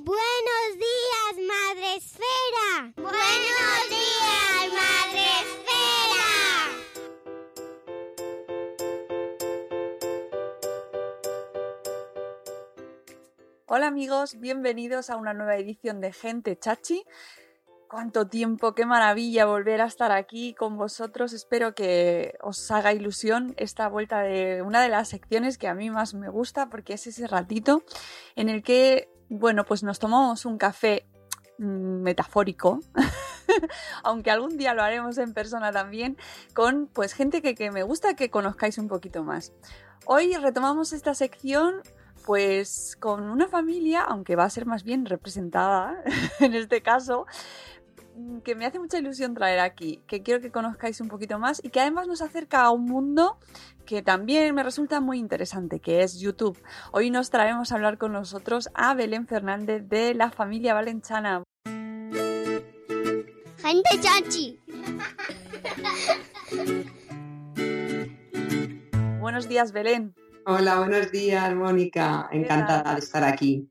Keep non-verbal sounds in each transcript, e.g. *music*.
Buenos días, Madre Esfera. Buenos días, Madre Esfera. Hola amigos, bienvenidos a una nueva edición de Gente Chachi. Cuánto tiempo, qué maravilla volver a estar aquí con vosotros. Espero que os haga ilusión esta vuelta de una de las secciones que a mí más me gusta porque es ese ratito en el que, bueno, pues nos tomamos un café mm, metafórico, *laughs* aunque algún día lo haremos en persona también, con pues gente que, que me gusta que conozcáis un poquito más. Hoy retomamos esta sección pues con una familia, aunque va a ser más bien representada *laughs* en este caso, que me hace mucha ilusión traer aquí, que quiero que conozcáis un poquito más y que además nos acerca a un mundo que también me resulta muy interesante, que es YouTube. Hoy nos traemos a hablar con nosotros a Belén Fernández de la familia Valenciana. Gente chachi. Buenos días, Belén. Hola, buenos días, Mónica. Encantada de estar aquí.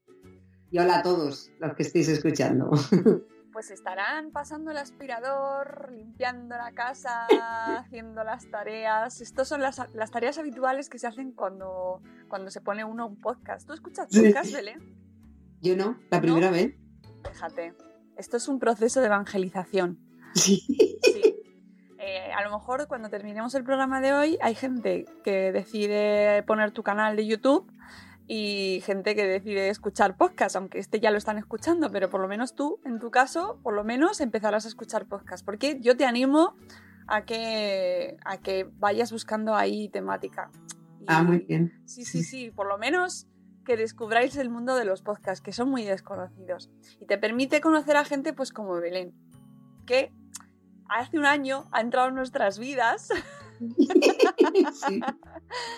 Y hola a todos los que estéis escuchando. *laughs* Pues estarán pasando el aspirador, limpiando la casa, haciendo las tareas. Estas son las, las tareas habituales que se hacen cuando, cuando se pone uno un podcast. ¿Tú escuchas podcast, Belén? Yo no, la primera vez. Fíjate. Esto es un proceso de evangelización. Sí. Sí. Eh, a lo mejor cuando terminemos el programa de hoy hay gente que decide poner tu canal de YouTube y gente que decide escuchar podcast, aunque este ya lo están escuchando, pero por lo menos tú, en tu caso, por lo menos empezarás a escuchar podcast, porque yo te animo a que, a que vayas buscando ahí temática. Y- Ah, muy bien. Sí, sí, sí, por lo menos que descubráis el mundo de los podcasts, que son muy desconocidos. Y te permite conocer a gente pues como Belén, que hace un año ha entrado en nuestras vidas. *laughs* *laughs* Sí.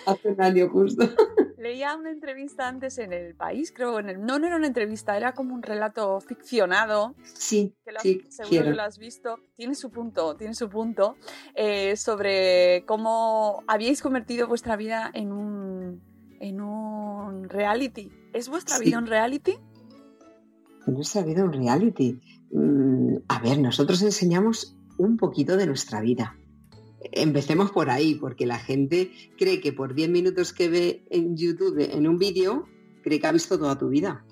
Hace un año justo. Leía una entrevista antes en El País, creo, en el, no, no era una entrevista, era como un relato ficcionado, Sí, que lo- sí, seguro quiero. que lo has visto, tiene su punto, tiene su punto, eh, sobre cómo habíais convertido vuestra vida en un, en un reality. ¿Es vuestra Sí. vida un reality? Nuestra vida un reality. Mm, a ver, nosotros enseñamos un poquito de nuestra vida. Empecemos por ahí, porque la gente cree que por 10 minutos que ve en YouTube en un vídeo, cree que ha visto toda tu vida.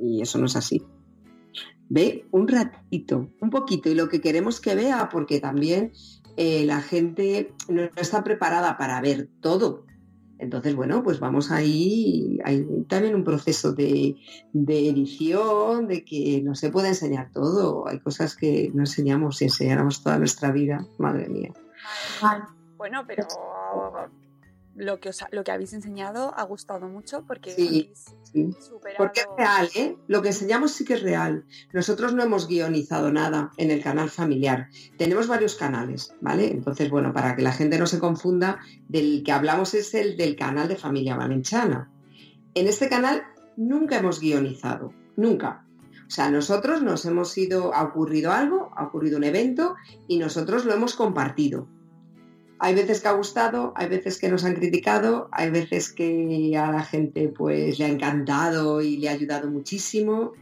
Y eso no es así. Ve un ratito, un poquito, y lo que queremos que vea, porque también eh, la gente no está preparada para ver todo. Entonces, bueno, pues vamos ahí, hay también un proceso de, edición, de que no se puede enseñar todo. Hay cosas que no enseñamos si enseñáramos toda nuestra vida. Madre mía. Bueno, pero lo que, os ha- lo que habéis enseñado ha gustado mucho porque Sí, sí. superado... Porque es real, ¿eh? Lo que enseñamos sí que es real. Nosotros no hemos guionizado nada en el canal familiar. Tenemos varios canales, ¿vale? Entonces, bueno, para que la gente no se confunda, del que hablamos es el del canal de Familia Valenciana. En este canal nunca hemos guionizado, nunca. O sea, nosotros nos hemos ido, ha ocurrido algo, ha ocurrido un evento y nosotros lo hemos compartido. Hay veces que ha gustado, hay veces que nos han criticado, hay veces que a la gente pues le ha encantado y le ha ayudado muchísimo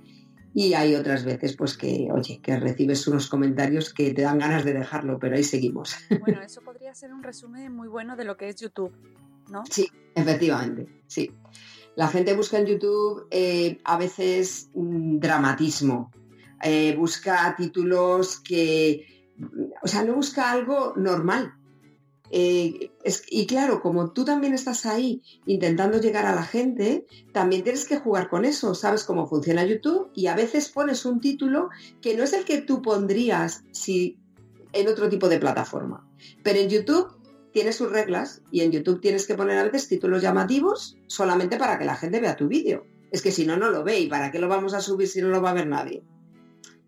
y hay otras veces pues que, oye, que recibes unos comentarios que te dan ganas de dejarlo, pero ahí seguimos. Bueno, eso podría ser un resumen muy bueno de lo que es YouTube, ¿no? Sí, efectivamente, sí. La gente busca en YouTube eh, a veces mm, dramatismo, eh, busca títulos que, o sea, no busca algo normal. Eh, y claro, como tú también estás ahí intentando llegar a la gente, también tienes que jugar con eso, sabes cómo funciona YouTube y a veces pones un título que no es el que tú pondrías si en otro tipo de plataforma. Pero en YouTube tiene sus reglas y en YouTube tienes que poner a veces títulos llamativos solamente para que la gente vea tu vídeo. Es que si no, no lo ve y para qué lo vamos a subir si no lo va a ver nadie.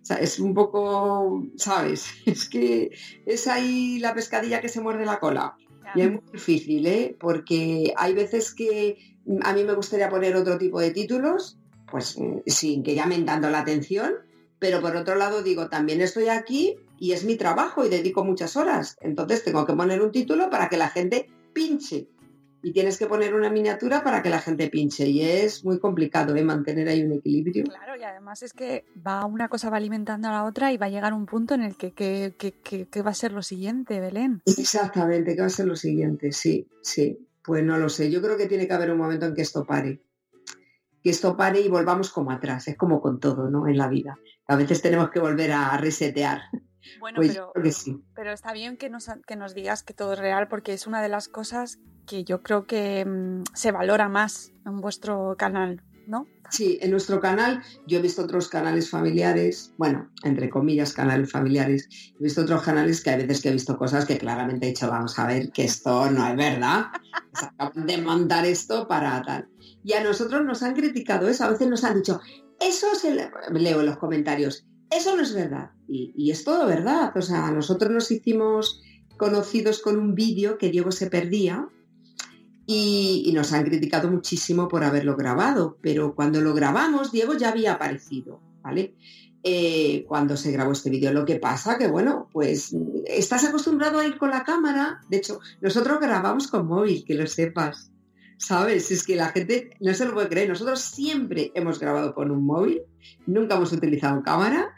O sea, es un poco, ¿sabes? *laughs* Es que es ahí la pescadilla que se muerde la cola. Y es muy difícil, ¿eh? Porque hay veces que a mí me gustaría poner otro tipo de títulos, pues sin que llamen tanto la atención, pero por otro lado digo, también estoy aquí y es mi trabajo y dedico muchas horas. Entonces tengo que poner un título para que la gente pinche. Y tienes que poner una miniatura para que la gente pinche. Y es muy complicado ¿eh? mantener ahí un equilibrio. Claro, y además es que va una cosa va alimentando a la otra y va a llegar un punto en el que, que, va a ser lo siguiente, Belén. Exactamente, que va a ser lo siguiente, sí, sí. Pues no lo sé. Yo creo que tiene que haber un momento en que esto pare. Que esto pare y volvamos como atrás. Es como con todo, ¿no? En la vida. A veces tenemos que volver a resetear. Bueno, pues pero, pero está bien que nos, que nos digas que todo es real porque es una de las cosas que yo creo que mm, se valora más en vuestro canal, ¿no? Sí, en nuestro canal yo he visto otros canales familiares, bueno, entre comillas, canales familiares, he visto otros canales que a veces que he visto cosas que claramente he dicho, vamos a ver que esto no es verdad, se acaban de montar esto para tal. Y a nosotros nos han criticado eso, a veces nos han dicho, eso se leo en los comentarios, eso no es verdad. Y, es todo verdad. O sea, nosotros nos hicimos conocidos con un vídeo que Diego se perdía y, nos han criticado muchísimo por haberlo grabado. Pero cuando lo grabamos, Diego ya había aparecido, ¿vale? Eh, cuando se grabó este vídeo. Lo que pasa que, bueno, pues estás acostumbrado a ir con la cámara. De hecho, nosotros grabamos con móvil, que lo sepas. ¿Sabes? Es que la gente no se lo puede creer. Nosotros siempre hemos grabado con un móvil, nunca hemos utilizado cámara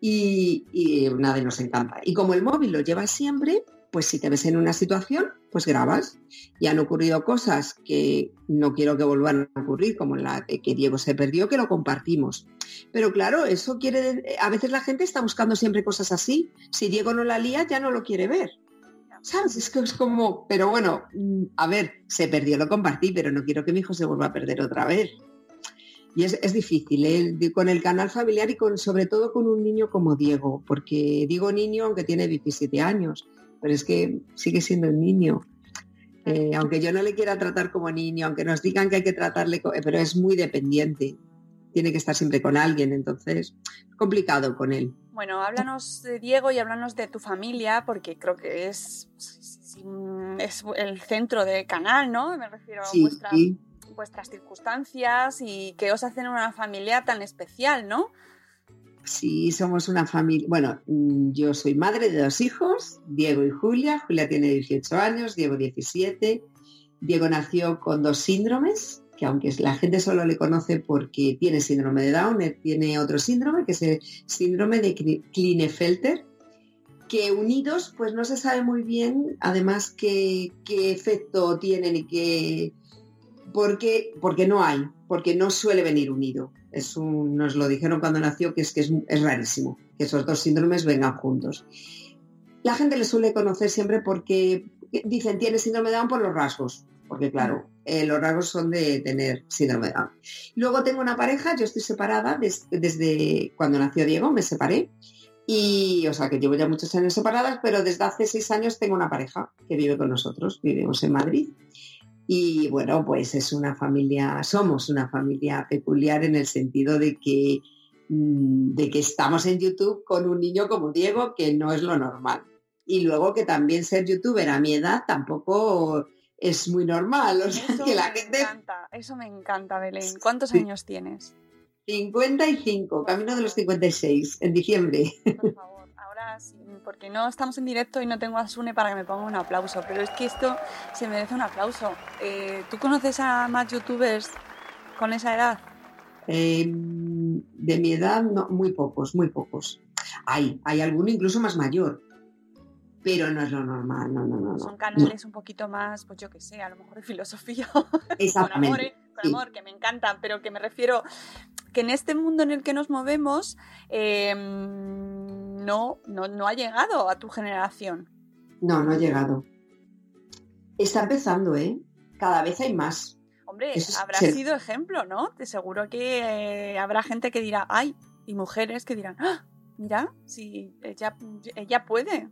y, y nada, nos encanta. Y como el móvil lo llevas siempre, pues si te ves en una situación, pues grabas. Y han ocurrido cosas que no quiero que vuelvan a ocurrir, como la de que Diego se perdió, que lo compartimos. Pero claro, eso quiere, a veces la gente está buscando siempre cosas así. Si Diego no la lía, ya no lo quiere ver. ¿Sabes? Es que es como, pero bueno, a ver, se perdió, lo compartí, pero no quiero que mi hijo se vuelva a perder otra vez. Y es, difícil, ¿eh? con el canal familiar y con, sobre todo con un niño como Diego, porque digo niño aunque tiene 17 años, pero es que sigue siendo un niño. Eh, aunque yo no le quiera tratar como niño, aunque nos digan que hay que tratarle, pero es muy dependiente. Tiene que estar siempre con alguien, entonces complicado con él. Bueno, háblanos de Diego y háblanos de tu familia, porque creo que es, es el centro del canal, ¿no? Me refiero a vuestras circunstancias y que os hacen una familia tan especial, ¿no? Sí, somos una familia. Bueno, mm, yo soy madre de dos hijos, Diego y Julia. Julia tiene 18 años, Diego 17. Diego nació con dos síndromes, que aunque la gente solo le conoce porque tiene síndrome de Down, tiene otro síndrome, que es el síndrome de Klinefelter, que unidos pues no se sabe muy bien además qué, efecto tienen y qué... Porque, porque no hay, porque no suele venir unido. Es nos lo dijeron cuando nació que es que es, rarísimo que esos dos síndromes vengan juntos. La gente le suele conocer siempre porque dicen tiene síndrome de Down por los rasgos, porque claro, eh, los rasgos son de tener síndrome de Down. Luego tengo una pareja, yo estoy separada desde cuando nació Diego, me separé. Y, o sea, que llevo ya muchos años separadas, pero desde hace seis años tengo una pareja que vive con nosotros, vivimos en Madrid. Y bueno, pues es una familia, somos una familia peculiar en el sentido de que, mm, de que estamos en YouTube con un niño como Diego, que no es lo normal. Y luego que también ser youtuber a mi edad tampoco es muy normal. O sea, eso que la me gente... encanta, eso me encanta, Belén. ¿Cuántos años tienes? 55, camino de los 56, en diciembre. Por favor, ahora sí, porque no estamos en directo y no tengo a Sune para que me ponga un aplauso, pero es que esto se merece un aplauso. Eh, ¿Tú conoces a más youtubers con esa edad? Eh, de mi edad, no, muy pocos, muy pocos. Hay, hay alguno incluso más mayor, pero no es lo normal, no, no, no. Son canales un poquito más, pues yo qué sé, a lo mejor de filosofía. Exactamente. *laughs* con amor, ¿eh? con amor, que me encantan, pero que me refiero que en este mundo en el que nos movemos eh, no, no, no ha llegado a tu generación. No, no ha llegado. Está empezando, ¿eh? Cada vez hay más. Hombre, es habrá ser- sido ejemplo, ¿no? De seguro que eh, habrá gente que dirá, ay, y mujeres que dirán, "Ah, mira, si ella, ella puede.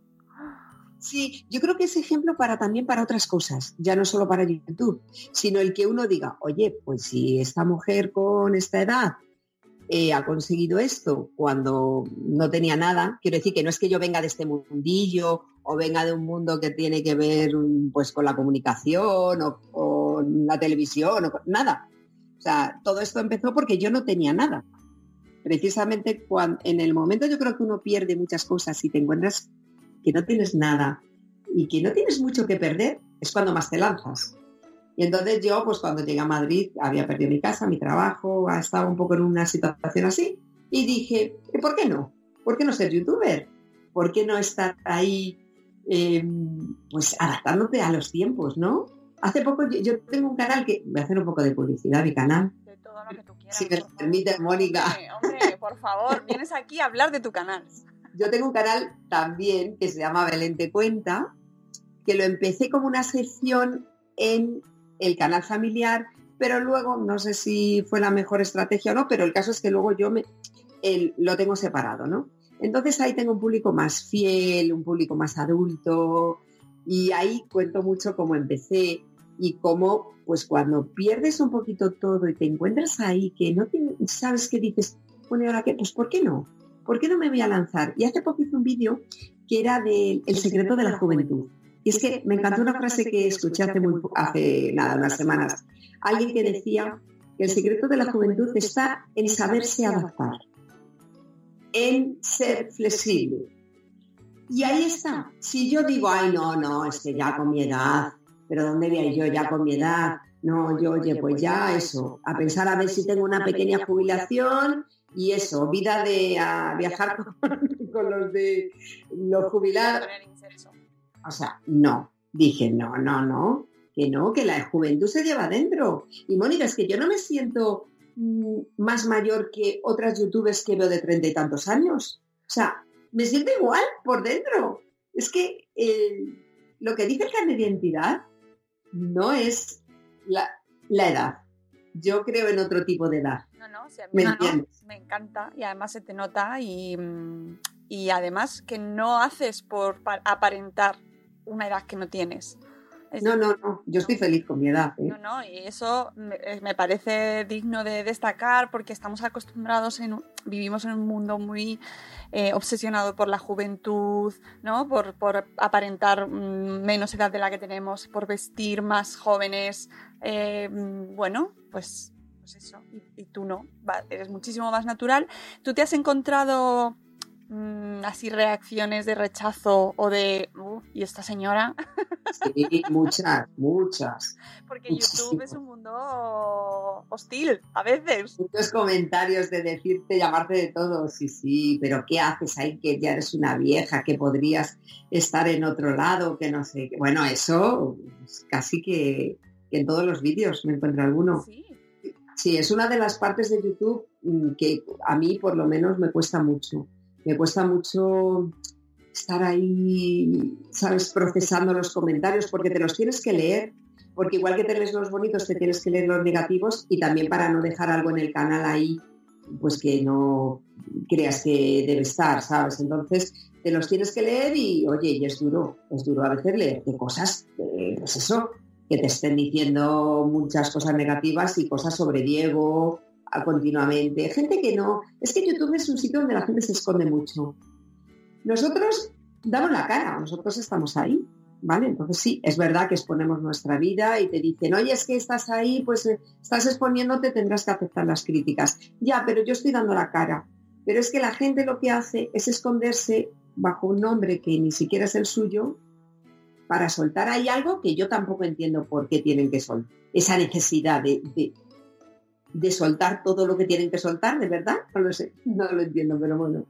Sí, yo creo que es ejemplo para también para otras cosas, ya no solo para YouTube, sino el que uno diga, oye, pues si esta mujer con esta edad eh, ha conseguido esto cuando no tenía nada, quiero decir que no es que yo venga de este mundillo o venga de un mundo que tiene que ver mm, pues con la comunicación o con la televisión o con nada. O sea, todo esto empezó porque yo no tenía nada. Precisamente cuando, en el momento yo creo que uno pierde muchas cosas y te encuentras que no tienes nada y que no tienes mucho que perder, es cuando más te lanzas. Y entonces yo, pues cuando llegué a Madrid, había perdido mi casa, mi trabajo, estaba un poco en una situación así, y dije, ¿y ¿por qué no? ¿Por qué no ser youtuber? ¿Por qué no estar ahí, eh, pues adaptándote a los tiempos, no? Hace poco yo, yo tengo un canal que, voy a hacer un poco de publicidad, mi canal, De todo lo que tú quieras. si me favor. permite, Mónica. Hombre, hombre, por favor, vienes aquí a hablar de tu canal. Yo tengo un canal también que se llama Belén Te Cuenta, que lo empecé como una sección en el canal familiar, pero luego no sé si fue la mejor estrategia o no, pero el caso es que luego yo me, el- lo tengo separado, ¿no? Entonces ahí tengo un público más fiel, un público más adulto, y ahí cuento mucho cómo empecé y cómo, pues cuando pierdes un poquito todo y te encuentras ahí que no sabes qué dices, bueno, ¿y ahora qué? Pues ¿por qué no? ¿Por qué no me voy a lanzar? Y hace poco hice un vídeo que era del el secreto de la juventud. Y es que me encantó una frase que escuché hace, muy, hace nada, unas semanas. Alguien que decía que el secreto de la juventud está en saberse adaptar, en ser flexible. Y ahí está. Si yo digo, ay, no, no, es que ya con mi edad, pero ¿dónde voy yo ya con mi edad? No, yo, oye, pues ya eso, a pensar a ver si tengo una pequeña jubilación y eso, vida de a viajar con, *laughs* con los de los jubilados. O sea, no. Dije, no, no, no, que no, que la juventud se lleva adentro. Y Mónica, es que yo no me siento mm, más mayor que otras youtubers que veo de treinta y tantos años. O sea, me siento igual por dentro. Es que lo que dice el carnet de identidad no es la, la edad. Yo creo en otro tipo de edad. No, no, si a mí ¿Me no, no, me encanta y además se te nota y, mm, y además que no haces por pa- aparentar una edad que no tienes. Es No, no, no. Yo estoy feliz con mi edad. ¿eh? No, no, y eso me, eh, me parece digno de destacar porque estamos acostumbrados, en, vivimos en un mundo muy eh, obsesionado por la juventud, ¿no? Por, por aparentar mm, menos edad de la que tenemos, por vestir más jóvenes. eh, mm, bueno, pues, pues eso, y, y tú no, va, eres muchísimo más natural. ¿Tú te has encontrado mm, así reacciones de rechazo o de, "Uh, ¿y esta señora? Sí, muchas, muchas. Porque Muchísimo. YouTube es un mundo hostil a veces. muchos comentarios de decirte, llamarte de todo, sí, sí, pero ¿qué haces ahí que ya eres una vieja, que podrías estar en otro lado, que no sé, bueno, eso pues, casi que, que en todos los vídeos me encuentro alguno. Sí. Sí, es una de las partes de YouTube mm, que a mí por lo menos me cuesta mucho. Me cuesta mucho estar ahí, sabes, procesando los comentarios porque te los tienes que leer. Porque igual que te lees los bonitos, te tienes que leer los negativos y también para no dejar algo en el canal ahí, pues que no creas que debe estar, ¿sabes? Entonces te los tienes que leer y, oye, y es duro, es duro a veces leerte cosas, eh, pues eso, que te estén diciendo muchas cosas negativas y cosas sobre Diego continuamente. Gente que no. Es que YouTube es un sitio donde la gente se esconde mucho. Nosotros damos la cara, nosotros estamos ahí. ¿vale? Entonces sí, es verdad que exponemos nuestra vida y te dicen, oye, es que estás ahí, pues eh, estás exponiéndote, tendrás que aceptar las críticas. Ya, pero yo estoy dando la cara. Pero es que la gente lo que hace es esconderse bajo un nombre que ni siquiera es el suyo para soltar ahí algo que yo tampoco entiendo por qué tienen que soltar. Esa necesidad de, de soltar todo lo que tienen que soltar, de verdad, no lo sé, no lo entiendo, pero bueno.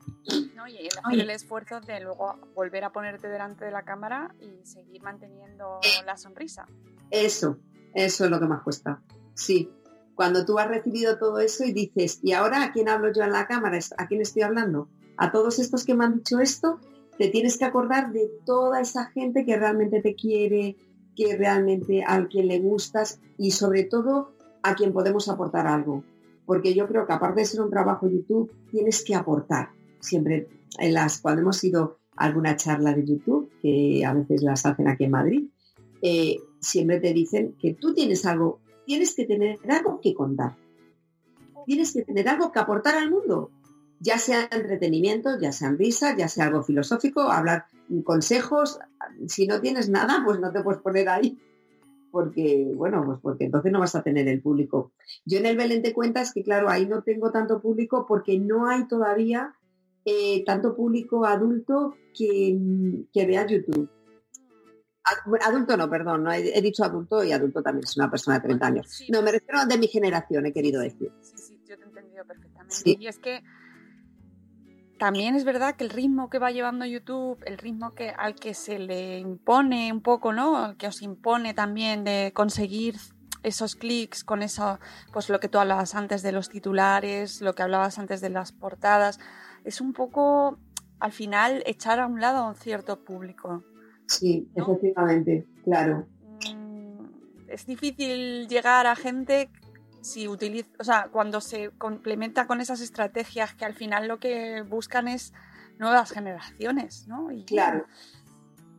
No, y el, el esfuerzo de luego volver a ponerte delante de la cámara y seguir manteniendo la sonrisa. Eso, eso es lo que más cuesta. Sí, cuando tú has recibido todo eso y dices, ¿y ahora a quién hablo yo en la cámara? ¿A quién estoy hablando? A todos estos que me han dicho esto, te tienes que acordar de toda esa gente que realmente te quiere, que realmente a quien le gustas y sobre todo a quien podemos aportar algo. Porque yo creo que aparte de ser un trabajo YouTube, tienes que aportar. Siempre en las, cuando hemos ido a alguna charla de YouTube, que a veces las hacen aquí en Madrid, eh, siempre te dicen que tú tienes algo, tienes que tener algo que contar. Tienes que tener algo que aportar al mundo. Ya sea entretenimiento, ya sea risas, ya sea algo filosófico, hablar consejos. Si no tienes nada, pues no te puedes poner ahí porque, bueno, pues porque entonces no vas a tener el público. Yo en el Belén te cuentas que, claro, ahí no tengo tanto público porque no hay todavía eh, tanto público adulto que, que vea YouTube. Adulto no, perdón, no he, dicho adulto y adulto también es una persona de 30 años. No, me refiero a de mi generación, he querido decir. Sí, sí, yo te he entendido perfectamente. Y es que también es verdad que el ritmo que va llevando YouTube, el ritmo que, al que se le impone un poco, ¿no? Al que os impone también de conseguir esos clics con eso, pues lo que tú hablabas antes de los titulares, lo que hablabas antes de las portadas, es un poco al final echar a un lado a un cierto público. Sí, efectivamente, claro. Mm, es difícil llegar a gente si utiliza, o sea, cuando se complementa con esas estrategias que al final lo que buscan es nuevas generaciones, ¿no? Y claro.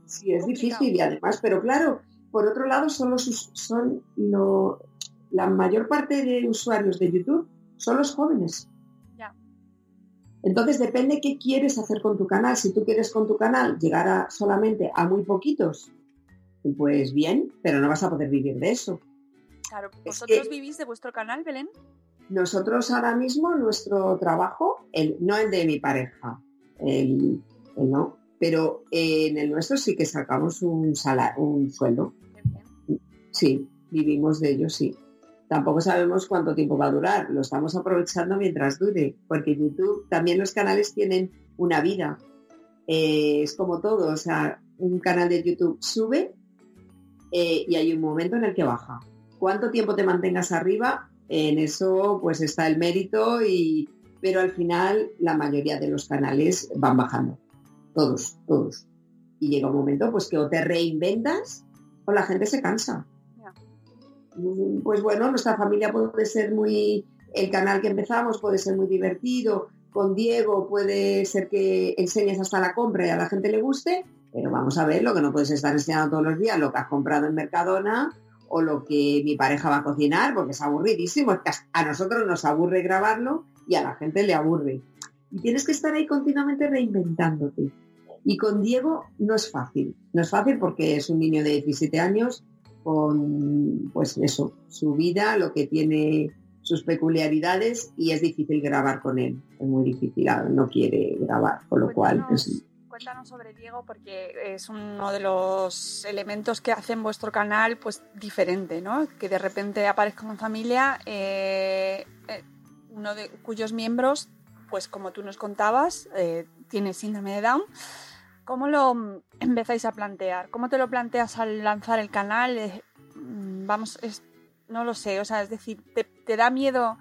Sí, es difícil y además, pero claro, por otro lado son los son lo, la mayor parte de usuarios de YouTube son los jóvenes. Ya. Entonces depende qué quieres hacer con tu canal. Si tú quieres con tu canal llegar a, solamente a muy poquitos, pues bien, pero no vas a poder vivir de eso. Claro, ¿vosotros vivís de vuestro canal, Belén? Nosotros ahora mismo, nuestro trabajo, el, no el de mi pareja, el, no, pero en el nuestro sí que sacamos un, salario, un sueldo. Sí, vivimos de ello, sí. Tampoco sabemos cuánto tiempo va a durar, lo estamos aprovechando mientras dure, porque YouTube, también los canales tienen una vida. Eh, es como todo, o sea, un canal de YouTube sube eh, y hay un momento en el que baja cuánto tiempo te mantengas arriba, en eso pues está el mérito y pero al final la mayoría de los canales van bajando. Todos, todos. Y llega un momento pues que o te reinventas o la gente se cansa. Pues bueno, nuestra familia puede ser muy el canal que empezamos puede ser muy divertido, con Diego puede ser que enseñes hasta la compra y a la gente le guste, pero vamos a ver lo que no puedes estar enseñando todos los días, lo que has comprado en Mercadona o lo que mi pareja va a cocinar, porque es aburridísimo. Es que a nosotros nos aburre grabarlo y a la gente le aburre. Y tienes que estar ahí continuamente reinventándote. Y con Diego no es fácil. No es fácil porque es un niño de 17 años con, pues eso, su vida, lo que tiene sus peculiaridades y es difícil grabar con él. Es muy difícil, no quiere grabar, con lo cual... Pues, cuéntanos sobre Diego porque es uno de los elementos que hacen vuestro canal pues diferente, ¿no? Que de repente aparezca en familia eh, eh, uno de cuyos miembros, pues como tú nos contabas, eh, tiene síndrome de Down. ¿Cómo lo empezáis a plantear? ¿Cómo te lo planteas al lanzar el canal? Mm, vamos, no lo sé, o sea, es decir, ¿te, da miedo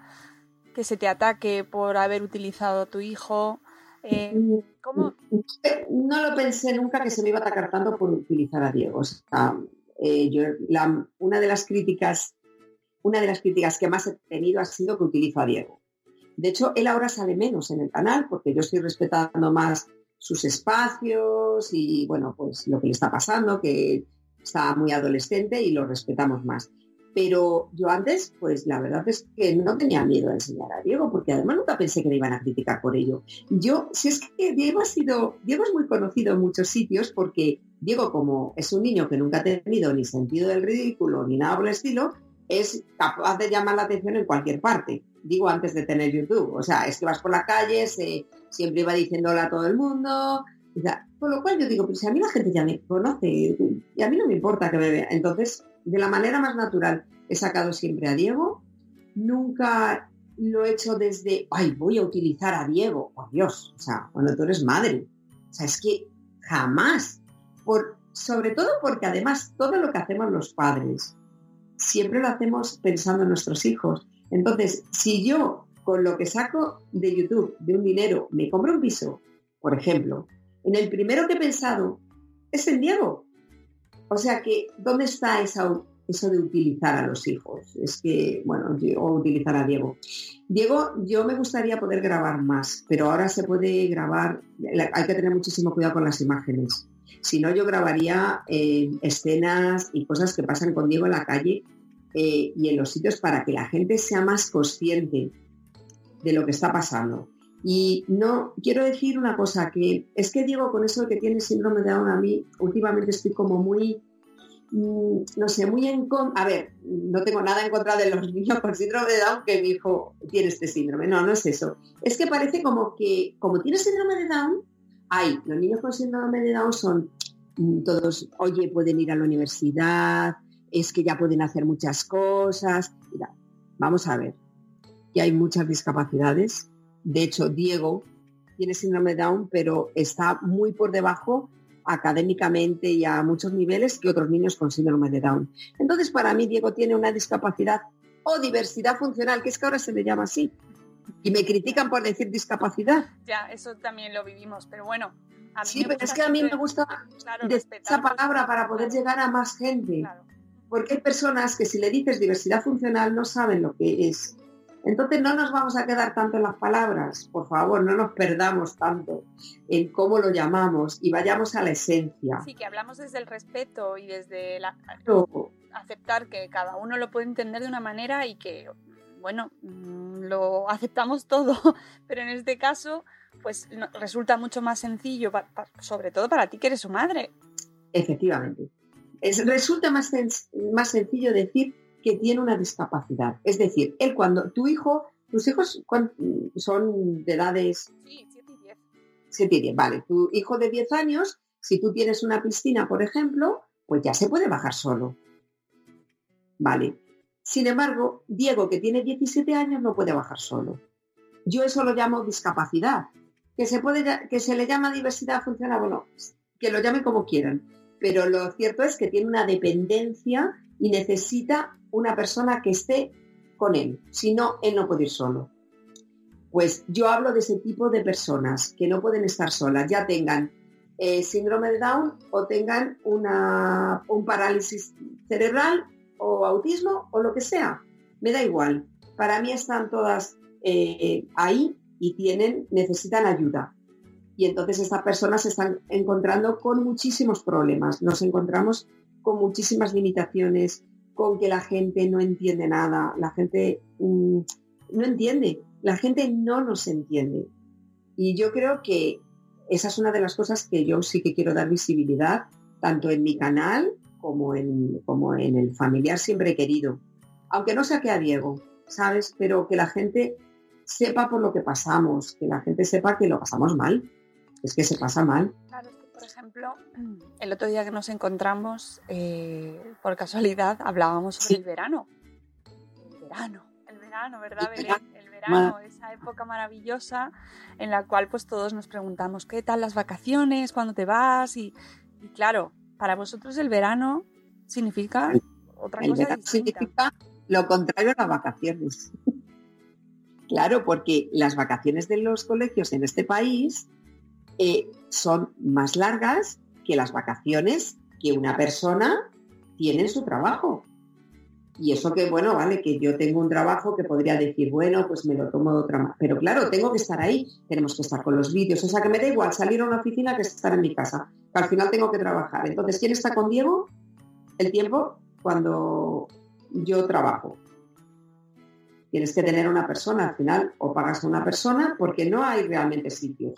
que se te ataque por haber utilizado a tu hijo? Eh, no lo pensé nunca que se me iba a atacar tanto por utilizar a Diego. Eh, una de las críticas, una de las críticas que más he tenido ha sido que utilizo a Diego. De hecho, él ahora sale menos en el canal porque yo estoy respetando más sus espacios y bueno, pues lo que le está pasando, que está muy adolescente y lo respetamos más. Pero yo antes, pues la verdad es que no tenía miedo a enseñar a Diego, porque además nunca pensé que me iban a criticar por ello. Yo, si es que Diego ha sido, Diego es muy conocido en muchos sitios porque Diego, como es un niño que nunca ha tenido ni sentido del ridículo ni nada por el estilo, es capaz de llamar la atención en cualquier parte. Digo antes de tener YouTube. O sea, es que vas por la calle, siempre iba diciendo hola a todo el mundo. Con lo cual yo digo, pues si a mí la gente ya me conoce y a mí no me importa que me vea. Entonces, de la manera más natural, he sacado siempre a Diego. Nunca lo he hecho desde, ay, voy a utilizar a Diego. Por Dios, o sea, cuando tú eres madre. O sea, es que jamás. Por, sobre todo porque además todo lo que hacemos los padres, siempre lo hacemos pensando en nuestros hijos. Entonces, si yo con lo que saco de YouTube, de un dinero, me compro un piso, por ejemplo, en el primero que he pensado es en Diego. O sea que, ¿dónde está eso de utilizar a los hijos? Es que, bueno, o utilizar a Diego. Diego, yo me gustaría poder grabar más, pero ahora se puede grabar, hay que tener muchísimo cuidado con las imágenes. Si no, yo grabaría eh, escenas y cosas que pasan con Diego en la calle eh, y en los sitios para que la gente sea más consciente de lo que está pasando. Y no, quiero decir una cosa, que es que Diego con eso que tiene síndrome de Down a mí, últimamente estoy como muy, mm, no sé, muy en contra, a ver, no tengo nada en contra de los *laughs* niños con síndrome de Down que mi hijo tiene este síndrome, no, no es eso. Es que parece como que, como tiene síndrome de Down, hay, los niños con síndrome de Down son mm, todos, oye, pueden ir a la universidad, es que ya pueden hacer muchas cosas. Mira, vamos a ver, que hay muchas discapacidades. De hecho, Diego tiene síndrome de Down, pero está muy por debajo académicamente y a muchos niveles que otros niños con síndrome de Down. Entonces, para mí, Diego tiene una discapacidad o diversidad funcional, que es que ahora se le llama así. Y me critican por decir discapacidad. Ya, eso también lo vivimos, pero bueno. sí, pero es que a mí me gusta esa palabra para poder llegar a más gente. Porque hay personas que si le dices diversidad funcional no saben lo que es. Entonces no nos vamos a quedar tanto en las palabras, por favor, no nos perdamos tanto en cómo lo llamamos y vayamos a la esencia. Sí, que hablamos desde el respeto y desde la... aceptar que cada uno lo puede entender de una manera y que, bueno, mm, lo aceptamos todo, *laughs* pero en este caso, pues resulta mucho más sencillo, sobre todo para ti que eres su madre. Efectivamente. Es, resulta más, más sencillo decir que tiene una discapacidad. Es decir, él cuando tu hijo, tus hijos son de edades... Sí, 7 y 10. 7 y 10, vale. Tu hijo de 10 años, si tú tienes una piscina, por ejemplo, pues ya se puede bajar solo. Vale. Sin embargo, Diego, que tiene 17 años, no puede bajar solo. Yo eso lo llamo discapacidad. Que se, puede, que se le llama diversidad funcional, bueno, que lo llamen como quieran pero lo cierto es que tiene una dependencia y necesita una persona que esté con él, si no, él no puede ir solo. Pues yo hablo de ese tipo de personas que no pueden estar solas, ya tengan eh, síndrome de Down o tengan una, un parálisis cerebral o autismo o lo que sea. Me da igual. Para mí están todas eh, ahí y tienen, necesitan ayuda y entonces estas personas se están encontrando con muchísimos problemas. Nos encontramos con muchísimas limitaciones, con que la gente no entiende nada, la gente mm, no entiende, la gente no nos entiende. Y yo creo que esa es una de las cosas que yo sí que quiero dar visibilidad, tanto en mi canal como en, como en el familiar siempre querido. Aunque no saque a Diego, ¿sabes? Pero que la gente sepa por lo que pasamos, que la gente sepa que lo pasamos mal, es que se pasa mal. Por ejemplo, el otro día que nos encontramos, eh, por casualidad, hablábamos sobre el verano. El verano, el verano, ¿verdad, El verano, esa época maravillosa en la cual pues todos nos preguntamos, ¿qué tal las vacaciones? ¿Cuándo te vas? Y, claro, para vosotros el verano significa otra el cosa verano significa lo contrario a las vacaciones. *laughs* Claro, porque las vacaciones de los colegios en este país eh, son más largas que las vacaciones que una persona tiene en su trabajo. Y eso que, bueno, vale, que yo tengo un trabajo que podría decir, bueno, pues me lo tomo de otra manera. Pero claro, tengo que estar ahí, tenemos que estar con los vídeos. O sea, que me da igual salir a una oficina que estar en mi casa, que al final tengo que trabajar. Entonces, ¿quién está con Diego? El tiempo cuando yo trabajo. Tienes que tener una persona, al final, o pagas a una persona porque no hay realmente sitios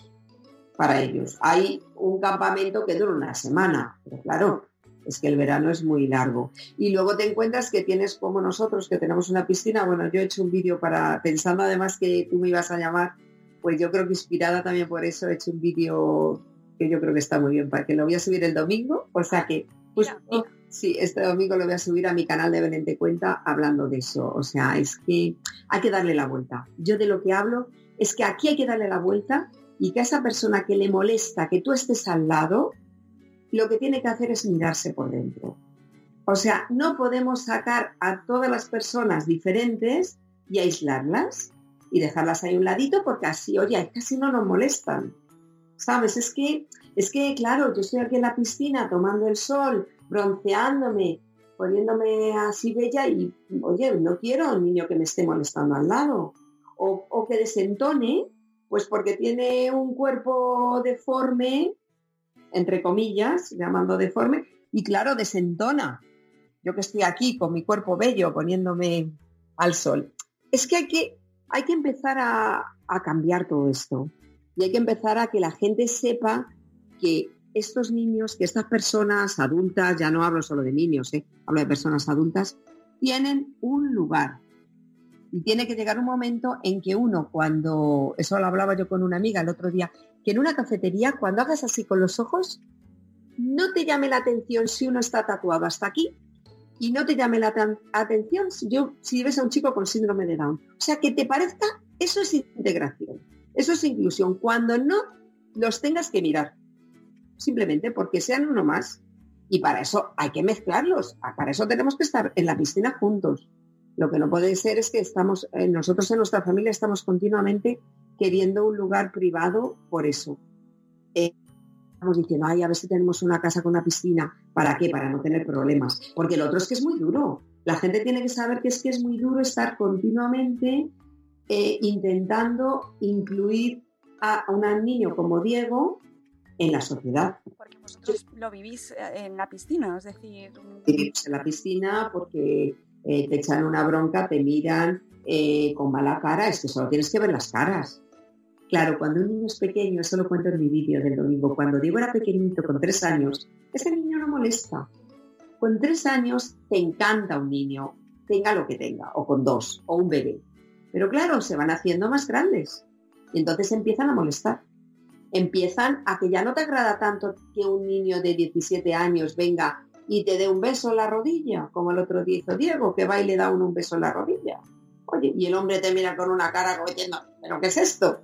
para ellos. Hay un campamento que dura una semana, pero claro, es que el verano es muy largo. Y luego te encuentras que tienes como nosotros, que tenemos una piscina. Bueno, yo he hecho un vídeo para, pensando además que tú me ibas a llamar, pues yo creo que inspirada también por eso he hecho un vídeo que yo creo que está muy bien, para que lo voy a subir el domingo. O sea que, pues, sí, este domingo lo voy a subir a mi canal de Belén Cuenta hablando de eso. O sea, es que hay que darle la vuelta. Yo de lo que hablo es que aquí hay que darle la vuelta y que a esa persona que le molesta que tú estés al lado, lo que tiene que hacer es mirarse por dentro. O sea, no podemos sacar a todas las personas diferentes y aislarlas y dejarlas ahí un ladito porque así, oye, casi no nos molestan. ¿Sabes? Es que, es que, claro, yo estoy aquí en la piscina tomando el sol, bronceándome, poniéndome así bella y, oye, no quiero un niño que me esté molestando al lado. O, o que desentone, pues porque tiene un cuerpo deforme entre comillas, llamando deforme, y claro, desentona. Yo que estoy aquí con mi cuerpo bello poniéndome al sol. Es que hay que, hay que empezar a, cambiar todo esto. Y hay que empezar a que la gente sepa que estos niños, que estas personas adultas, ya no hablo solo de niños, ¿eh? hablo de personas adultas, tienen un lugar. Y tiene que llegar un momento en que uno, cuando, eso lo hablaba yo con una amiga el otro día, que en una cafetería, cuando hagas así con los ojos, no te llame la atención si uno está tatuado hasta aquí y no te llame la atención si, yo, si ves a un chico con síndrome de Down. O sea, que te parezca, eso es integración, eso es inclusión. Cuando no los tengas que mirar, simplemente porque sean uno más. Y para eso hay que mezclarlos, para eso tenemos que estar en la piscina juntos. Lo que no puede ser es que estamos, eh, nosotros en nuestra familia estamos continuamente queriendo un lugar privado por eso. Eh, estamos diciendo, ay, a ver si tenemos una casa con una piscina. ¿Para qué? Para no tener problemas. Porque lo otro es que es muy duro. La gente tiene que saber que es que es muy duro estar continuamente eh, intentando incluir a, un niño como Diego en la sociedad. Porque vosotros lo vivís en la piscina, es decir... Vivimos en la piscina porque te echan una bronca, te miran con mala cara, es que solo tienes que ver las caras. Claro, cuando un niño es pequeño, eso lo cuento en mi vídeo del domingo, cuando Diego era pequeñito, con tres años, ese niño no molesta. Con tres años te encanta un niño, tenga lo que tenga, o con dos, o un bebé. Pero claro, se van haciendo más grandes y entonces empiezan a molestar. Empiezan a que ya no te agrada tanto que un niño de 17 años venga y te dé un beso en la rodilla, como el otro día hizo Diego, que va y le da un beso en la rodilla. Oye, y el hombre te mira con una cara como diciendo, ¿pero qué es esto?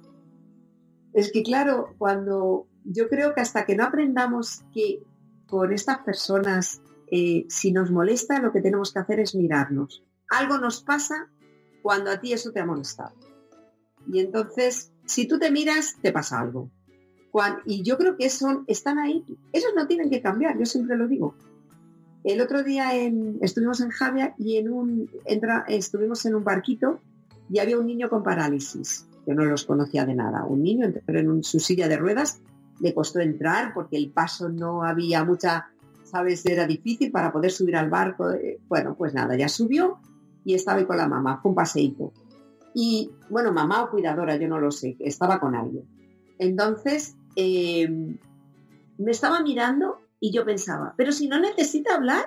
Es que claro, cuando yo creo que hasta que no aprendamos que con estas personas, eh, si nos molesta, lo que tenemos que hacer es mirarnos. Algo nos pasa cuando a ti eso te ha molestado. Y entonces, si tú te miras, te pasa algo. y yo creo que son, están ahí. Esos no tienen que cambiar, yo siempre lo digo. El otro día estuvimos en Javia y en un, estuvimos en un barquito y había un niño con parálisis. Yo no los conocía de nada. Un niño, pero en su silla de ruedas le costó entrar porque el paso no había mucha, sabes, era difícil para poder subir al barco. Bueno, pues nada, ya subió y estaba ahí con la mamá, fue un paseíto. Y bueno, mamá o cuidadora, yo no lo sé, estaba con alguien. Entonces, em, me estaba mirando y yo pensaba, pero si no necesita hablar,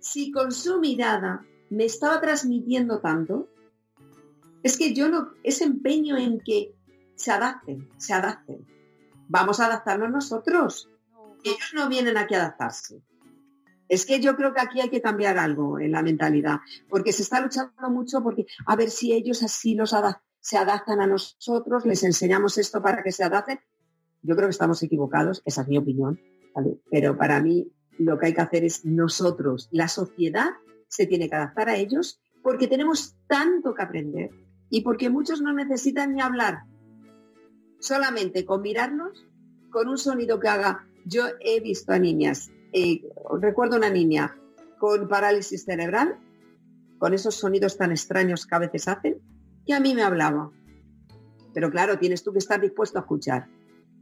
si con su mirada me estaba transmitiendo tanto, es que yo no, ese empeño en que se adapten, se adapten. Vamos a adaptarnos nosotros. Ellos no vienen aquí a adaptarse. Es que yo creo que aquí hay que cambiar algo en la mentalidad, porque se está luchando mucho porque a ver si ellos así los se adaptan a nosotros, les enseñamos esto para que se adapten. Yo creo que estamos equivocados, esa es mi opinión, pero para mí lo que hay que hacer es nosotros, la sociedad se tiene que adaptar a ellos porque tenemos tanto que aprender y porque muchos no necesitan ni hablar, solamente con mirarnos, con un sonido que haga. Yo he visto a niñas, eh, recuerdo una niña con parálisis cerebral, con esos sonidos tan extraños que a veces hacen, y a mí me hablaba. Pero claro, tienes tú que estar dispuesto a escuchar.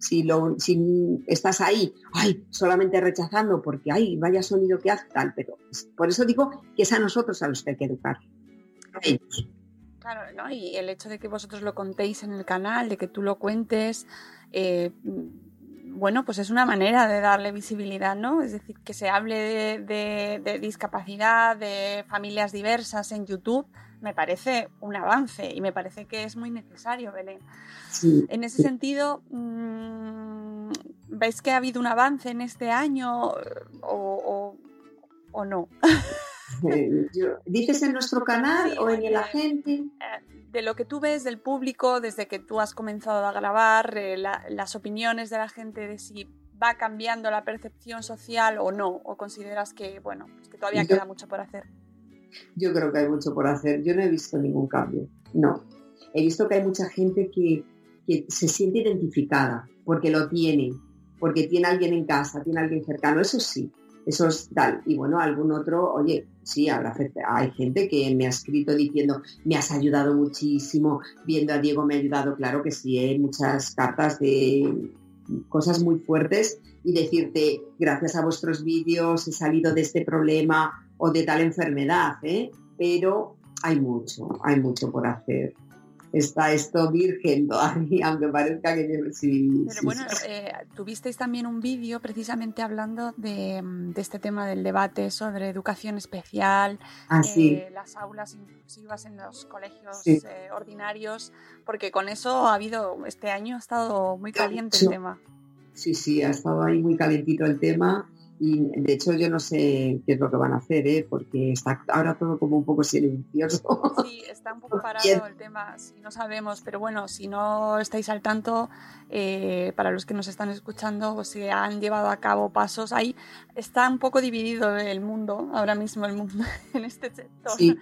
Si, lo, si estás ahí, ay, solamente rechazando porque, ay, vaya sonido que hace tal, pero por eso digo que es a nosotros a los que hay que educar. Claro, ¿no? Y el hecho de que vosotros lo contéis en el canal, de que tú lo cuentes, eh, bueno, pues es una manera de darle visibilidad, ¿no? Es decir, que se hable de, discapacidad, de familias diversas en YouTube, me parece un avance y me parece que es muy necesario, Belén. En ese sentido, mm, ¿veis que ha habido un avance en este año o, no? *laughs* Eh, ¿Dices en nuestro canal o en el agente? Eh, de lo que tú ves del público desde que tú has comenzado a grabar, eh, las opiniones de la gente de si va cambiando la percepción social o no, o consideras que, bueno, pues que todavía queda mucho por hacer. Yo creo que hay mucho por hacer. Yo no he visto ningún cambio. No. He visto que hay mucha gente que, que se siente identificada porque lo tiene, porque tiene alguien en casa, tiene alguien cercano. Eso sí, eso es tal. Y bueno, algún otro, oye, sí, habrá, hay gente que me ha escrito diciendo, me has ayudado muchísimo, viendo a Diego me ha ayudado, claro que sí, hay muchas cartas de cosas muy fuertes y decirte, gracias a vuestros vídeos he salido de este problema o de tal enfermedad, ¿eh? pero hay mucho, hay mucho por hacer está esto virgen todavía, *laughs* aunque parezca que sí. Pero bueno, eh, tuvisteis también un vídeo precisamente hablando de, este tema del debate sobre educación especial, ah, eh, las aulas inclusivas en los colegios eh, ordinarios, porque con eso ha habido, este año ha estado muy caliente el tema. Sí, sí, ha estado ahí muy calentito el tema y de hecho yo no sé qué es lo que van a hacer, ¿eh? porque está ahora todo como un poco silencioso. Sí, está un poco *laughs* parado el tema, no sabemos, pero bueno, si no estáis al tanto, eh, para los que nos están escuchando, pues se han llevado a cabo pasos. Ahí está un poco dividido el mundo, ahora mismo el mundo *laughs* en este sector. Sí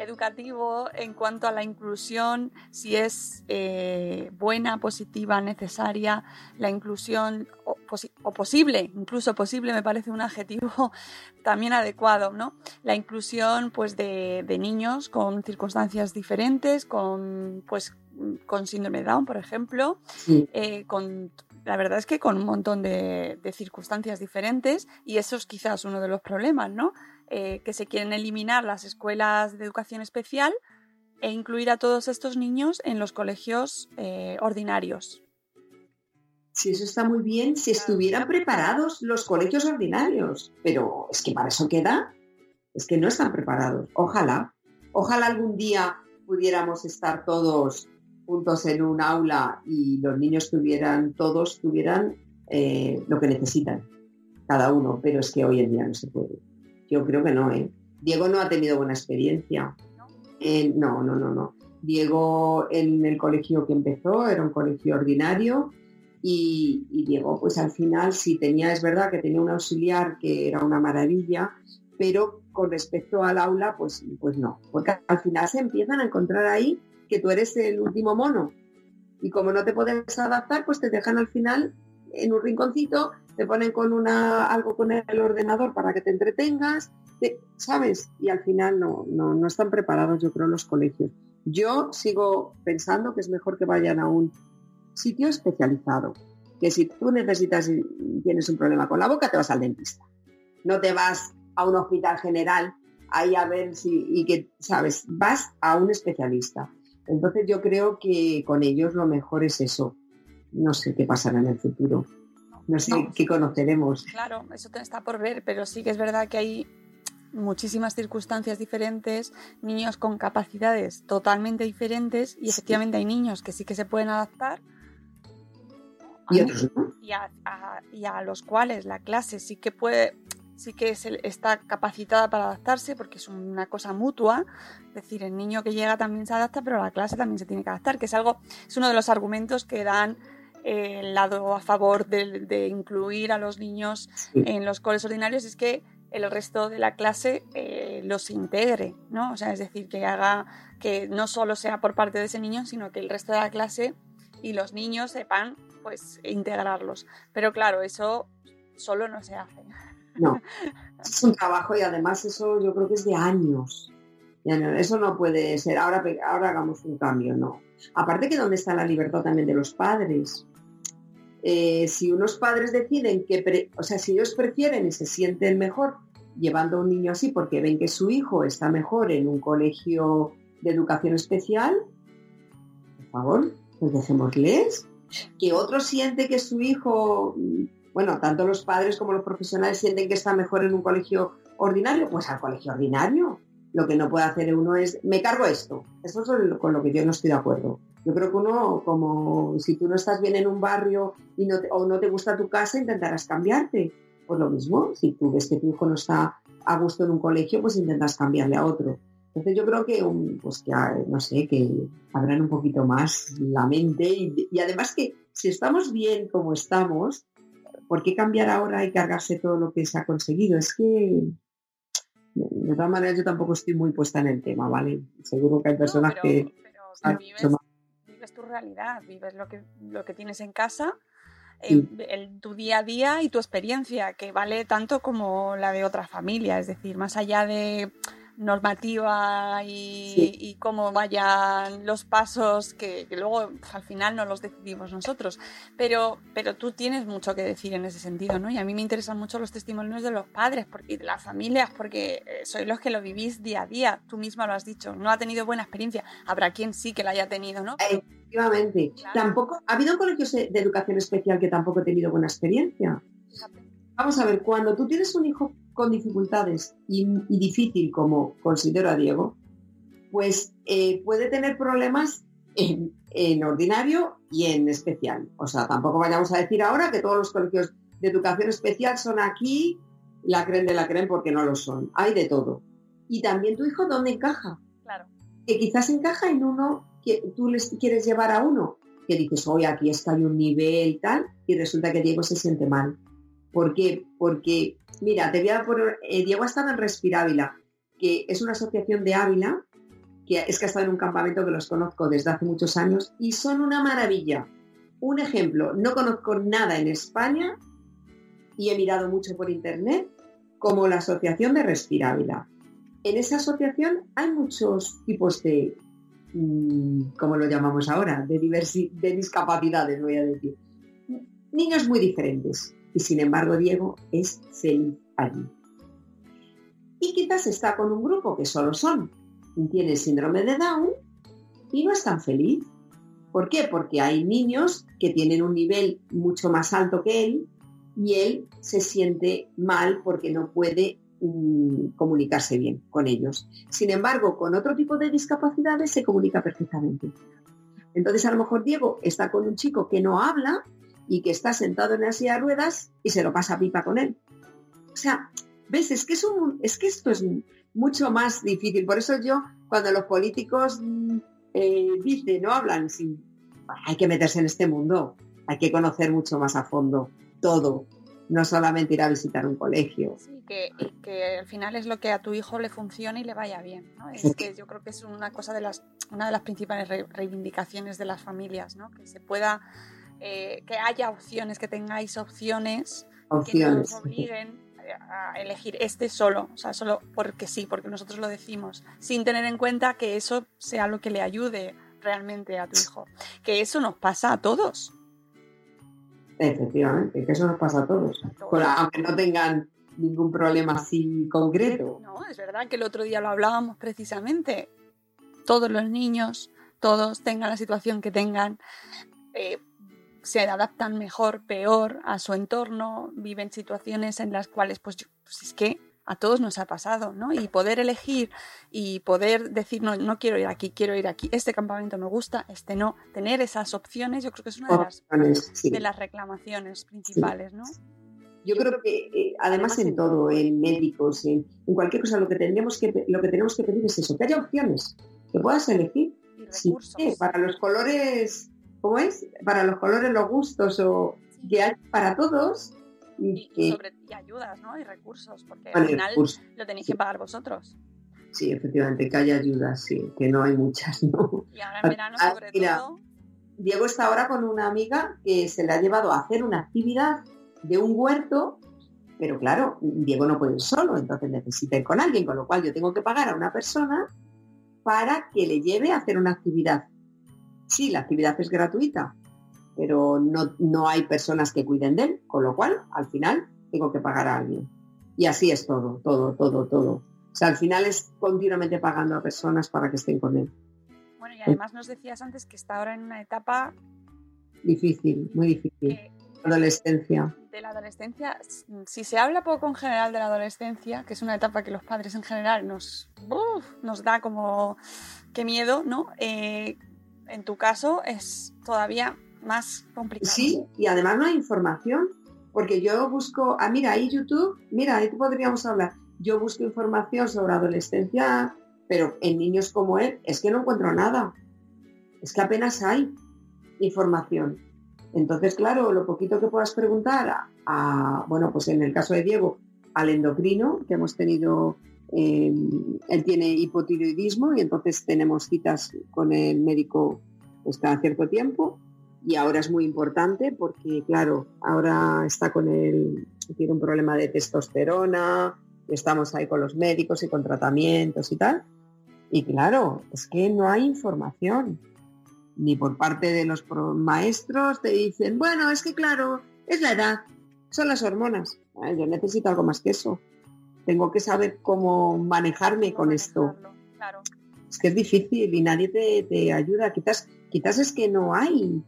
educativo en cuanto a la inclusión, si es eh, buena, positiva, necesaria, la inclusión o, posible, incluso posible me parece un adjetivo *laughs* también adecuado, ¿no? La inclusión pues de, niños con circunstancias diferentes, con pues con síndrome de Down, por ejemplo, eh, con la verdad es que con un montón de, de, circunstancias diferentes y eso es quizás uno de los problemas, ¿no? Eh, que se quieren eliminar las escuelas de educación especial e incluir a todos estos niños en los colegios eh, ordinarios. Sí, eso está muy bien si estuvieran preparados los colegios ordinarios, pero es que para eso queda, es que no están preparados. Ojalá, ojalá algún día pudiéramos estar todos juntos en un aula y los niños tuvieran, todos tuvieran eh, lo que necesitan, cada uno, pero es que hoy en día no se puede. Yo creo que no, ¿eh? Diego no ha tenido buena experiencia. no, no, no, no. Diego en el colegio que empezó era un colegio ordinario y, Diego pues al final sí tenía, es verdad que tenía un auxiliar que era una maravilla, pero con respecto al aula pues, pues no, porque al final se empiezan a encontrar ahí que tú eres el último mono y como no te puedes adaptar pues te dejan al final en un rinconcito te ponen con una, algo con el ordenador para que te entretengas, ¿sabes? Y al final no, no, están preparados, yo creo, los colegios. Yo sigo pensando que es mejor que vayan a un sitio especializado, que si tú necesitas y tienes un problema con la boca, te vas al dentista. No te vas a un hospital general ahí a ver si, y que, ¿sabes? Vas a un especialista. Entonces yo creo que con ellos lo mejor es eso. No sé qué pasará en el futuro no sé qué conoceremos. Claro, eso está por ver, pero sí que es verdad que hay muchísimas circunstancias diferentes, niños con capacidades totalmente diferentes y efectivamente hay niños que sí que se pueden adaptar. Y otros Y a, los cuales la clase sí que puede, sí que está capacitada para adaptarse porque es una cosa mutua. Es decir, el niño que llega también se adapta, pero la clase también se tiene que adaptar, que es algo, es uno de los argumentos que dan el lado a favor de, incluir a los niños en los coles ordinarios es que el resto de la clase eh, los integre, ¿no? O sea, es decir, que haga que no solo sea por parte de ese niño, sino que el resto de la clase y los niños sepan, pues, integrarlos. Pero claro, eso solo no se hace. No, *laughs* es un trabajo y además eso yo creo que es de años. Eso no puede ser, ahora, ahora hagamos un cambio, no. Aparte que dónde está la libertad también de los padres. Eh, si unos padres deciden que, o sea, si ellos prefieren y se sienten mejor llevando a un niño así porque ven que su hijo está mejor en un colegio de educación especial, por favor, pues dejémosles. Que otro siente que su hijo, bueno, tanto los padres como los profesionales sienten que está mejor en un colegio ordinario, pues al colegio ordinario. Lo que no puede hacer uno es, me cargo esto. Eso es con lo que yo no estoy de acuerdo. Yo creo que uno, como si tú no estás bien en un barrio y no o no te gusta tu casa, intentarás cambiarte. Pues lo mismo, si tú ves que tu hijo no está a gusto en un colegio, pues intentas cambiarle a otro. Entonces yo creo que, pues que, no sé, que abran un poquito más la mente y, además que si estamos bien como estamos, ¿por qué cambiar ahora y cargarse todo lo que se ha conseguido? Es que, de todas maneras, yo tampoco estoy muy puesta en el tema, ¿vale? Seguro que hay personas que... vives, tu realidad, vives lo que, lo que tienes en casa en, tu día a día y tu experiencia, que vale tanto como la de otra familia. Es decir, más allá de normativa y, cómo vayan los pasos que, luego pues, al final no los decidimos nosotros. Pero, pero tú tienes mucho que decir en ese sentido, ¿no? Y a mí me interesan mucho los testimonios de los padres porque, y de las familias, porque eh, sois los que lo vivís día a día. Tú misma lo has dicho, no ha tenido buena experiencia. Habrá quien sí que la haya tenido, ¿no? Efectivamente. Tampoco, ha habido colegios de educación especial que tampoco he tenido buena experiencia. Vamos a ver, cuando tú tienes un hijo con dificultades y, difícil, como considero a Diego, pues eh, puede tener problemas en, ordinario y en especial. O sea, tampoco vayamos a decir ahora que todos los colegios de educación especial son aquí, la creen de la creen porque no lo son. Hay de todo. Y también tu hijo, ¿dónde encaja? Claro. Que quizás encaja en uno que tú les quieres llevar a uno, que dices, oye, aquí está hay un nivel tal, y resulta que Diego se siente mal. ¿Por qué? Porque, mira, te voy a poner, eh, Diego ha estado en Respirávila, que es una asociación de Ávila, que es que ha estado en un campamento que los conozco desde hace muchos años, y son una maravilla. Un ejemplo, no conozco nada en España, y he mirado mucho por internet, como la asociación de Respirávila. En esa asociación hay muchos tipos de, mm, como lo llamamos ahora, de, de discapacidades, voy a decir. Niños muy diferentes, y sin embargo Diego es feliz allí. Y quizás está con un grupo que solo son, tiene síndrome de Down y no es tan feliz. ¿Por qué? Porque hay niños que tienen un nivel mucho más alto que él y él se siente mal porque no puede mm, comunicarse bien con ellos. Sin embargo, con otro tipo de discapacidades se comunica perfectamente. Entonces, a lo mejor Diego está con un chico que no habla y que está sentado en la silla de ruedas y se lo pasa pipa con él. O sea, ves, es que, es, es que esto es mucho más difícil. Por eso yo, cuando los políticos mm, eh, dicen, no hablan, hay que meterse en este mundo, hay que conocer mucho más a fondo todo, no solamente ir a visitar un colegio. Sí, que, que, al final es lo que a tu hijo le funcione y le vaya bien. ¿no? Es que yo creo que es una cosa de las, una de las principales reivindicaciones de las familias, ¿no? que se pueda eh, que haya opciones, que tengáis opciones, que no nos obliguen a elegir este solo, o sea, solo porque sí, porque nosotros lo decimos, sin tener en cuenta que eso sea lo que le ayude realmente a tu hijo. Que eso nos pasa a todos. Efectivamente, que eso nos pasa a todos. aunque no tengan ningún problema así concreto. No, es verdad que el otro día lo hablábamos precisamente. Todos los niños, todos tengan la situación que tengan, eh, se adaptan mejor, peor a su entorno, viven situaciones en las cuales, pues, pues, es que a todos nos ha pasado, ¿no? Y poder elegir y poder decir, no, no quiero ir aquí, quiero ir aquí, este campamento me gusta, este no, tener esas opciones, yo creo que es una de las, de las reclamaciones principales, ¿no? Yo creo que eh, además en todo, en médicos, en, cualquier cosa, lo que tenemos que lo que tenemos que pedir es eso, que haya opciones, que puedas elegir. Sí, para los colores ¿cómo es? Para los colores, los gustos o que hay para todos. Y, sobre, ayudas, ¿no? Y recursos, porque al final lo tenéis que pagar vosotros. Sí, efectivamente, que haya ayudas, sí, que no hay muchas, *laughs* ¿no? Y ahora en verano, sobre todo. Diego está ahora con una amiga que se le ha llevado a hacer una actividad de un huerto, pero claro, Diego no puede ir solo, entonces necesita ir con alguien, con lo cual yo tengo que pagar a una persona para que le lleve a hacer una actividad Sí, la actividad es gratuita, pero no, hay personas que cuiden de él, con lo cual, al final, tengo que pagar a alguien. Y así es todo, todo, todo, todo. O sea, al final es continuamente pagando a personas para que estén con él. Bueno, y además nos decías antes que está ahora en una etapa difícil, muy difícil. Eh, Adolescencia. de la adolescencia, si se habla poco en general de la adolescencia, que es una etapa que los padres en general nos, uf, nos da como qué miedo, ¿no? Eh, en tu caso es todavía más complicado. Sí, y además no hay información, porque yo busco, ah, mira, ahí YouTube, mira, ahí podríamos hablar. Yo busco información sobre adolescencia, pero en niños como él es que no encuentro nada. Es que apenas hay información. Entonces, claro, lo poquito que puedas preguntar a, a- bueno, pues en el caso de Diego, al endocrino, que hemos tenido, eh, él tiene hipotiroidismo y entonces tenemos citas con el médico pues, cada cierto tiempo y ahora es muy importante porque, claro, ahora está con el, tiene un problema de testosterona, estamos ahí con los médicos y con tratamientos y tal. Y claro, es que no hay información, ni por parte de los maestros te dicen, bueno, es que claro, es la edad, son las hormonas. Ay, yo necesito algo más que eso. Tengo que saber cómo manejarme con esto. Claro. Es que es difícil y nadie te, te ayuda. Quizás, quizás es que no hay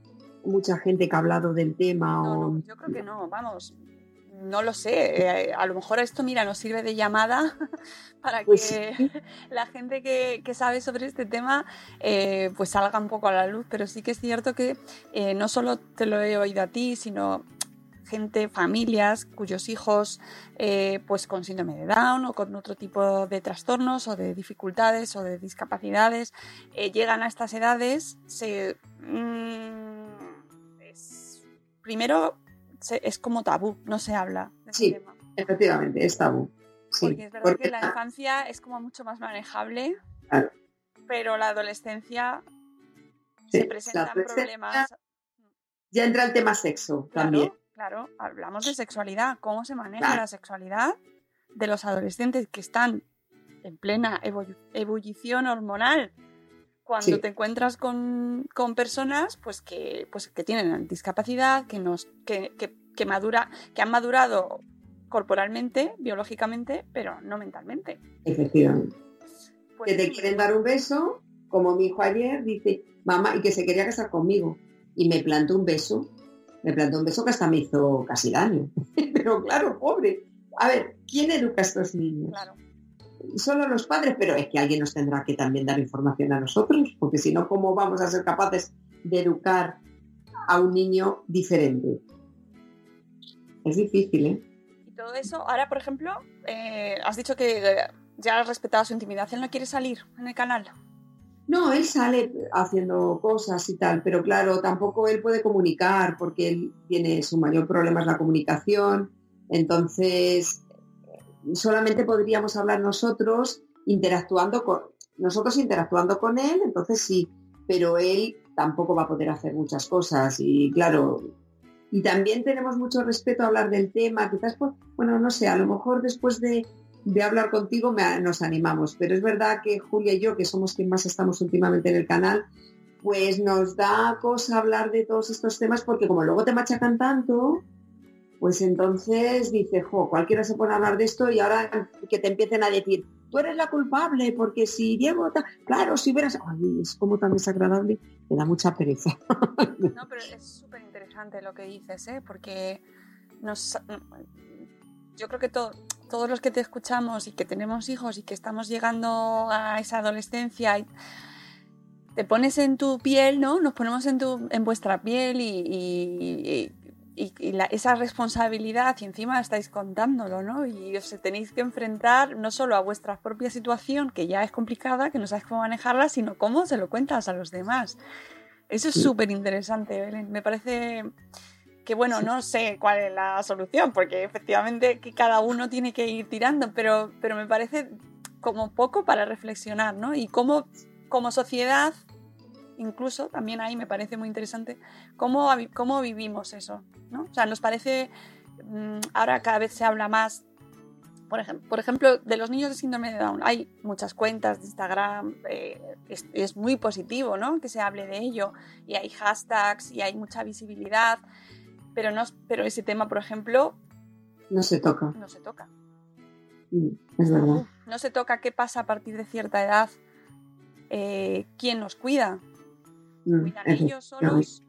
mucha gente que ha hablado del tema. No, o... no, yo creo que no, vamos. No lo sé, eh, a lo mejor esto, mira, nos sirve de llamada *laughs* para Pues que sí. *laughs* la gente que, que sabe sobre este tema eh, pues salga un poco a la luz, pero sí que es cierto que eh, no solo te lo he oído a ti, sino gente, familias cuyos hijos eh, pues con síndrome de Down o con otro tipo de trastornos o de dificultades o de discapacidades eh, llegan a estas edades, se, mm, es- primero se- es como tabú, no se habla de Sí. tema. Efectivamente, es tabú. Sí, Porque es verdad porque que la infancia es como mucho más manejable, Claro. pero la adolescencia Sí, se presentan adolescencia problemas. ya entra el tema sexo también. Claro, hablamos de sexualidad, cómo se maneja Claro. la sexualidad de los adolescentes que están en plena ebullición hormonal. Cuando Sí. te encuentras con, con personas pues que, pues que tienen discapacidad, que, nos, que, que, que madura, que han madurado corporalmente, biológicamente, pero no mentalmente. Efectivamente. Pues que te quieren dar un beso, como mi hijo ayer dice, mamá, y que se quería casar conmigo. Y me plantó un beso, me plantó un beso que hasta me hizo casi daño. *laughs* pero claro, pobre. A ver, ¿quién educa a estos niños? Claro. Solo los padres, pero es que alguien nos tendrá que también dar información a nosotros, porque si no, ¿cómo vamos a ser capaces de educar a un niño diferente? Es difícil, ¿eh? Y todo eso, ahora por ejemplo, eh, has dicho que ya has respetado su intimidad, él no quiere salir en el canal. No, él sale haciendo cosas y tal, pero claro, tampoco él puede comunicar porque él tiene su mayor problema es la comunicación. Entonces, solamente podríamos hablar nosotros interactuando con nosotros interactuando con él, entonces sí, pero él tampoco va a poder hacer muchas cosas y claro, y también tenemos mucho respeto a hablar del tema, quizás pues, bueno, no sé, a lo mejor después de de hablar contigo me- nos animamos. Pero es verdad que Julia y yo, que somos quien más estamos últimamente en el canal, pues nos da cosa hablar de todos estos temas porque como luego te machacan tanto, pues entonces dice, jo, cualquiera se pone a hablar de esto y ahora que te empiecen a decir, tú eres la culpable porque si Diego, claro, si hubieras, ay, es como tan desagradable, me da mucha pereza. *laughs* No, pero es súper interesante lo que dices, ¿eh? porque nos, yo creo que to- todos los que te escuchamos y que tenemos hijos y que estamos llegando a esa adolescencia, y te pones en tu piel, ¿no? Nos ponemos en, tu, en vuestra piel y, y- y- y la- esa responsabilidad y encima estáis contándolo, ¿no? Y os tenéis que enfrentar no solo a vuestra propia situación, que ya es complicada, que no sabes cómo manejarla, sino cómo se lo cuentas a los demás. Eso es súper interesante, Belén. Me parece que, bueno, no sé cuál es la solución, porque efectivamente que cada uno tiene que ir tirando, pero, pero me parece como poco para reflexionar, ¿no? Y cómo, como sociedad, incluso también ahí me parece muy interesante, cómo, cómo vivimos eso, ¿no? O sea, nos parece, mm, ahora cada vez se habla más por ejemplo, por ejemplo, de los niños de síndrome de Down, hay muchas cuentas de Instagram, eh, es, es muy positivo ¿no? que se hable de ello, y hay hashtags y hay mucha visibilidad, pero, no, pero ese tema, por ejemplo, No se toca, no se toca. Mm, es verdad. No se toca qué pasa a partir de cierta edad, eh, quién nos cuida, Mm, cuidan ellos solos,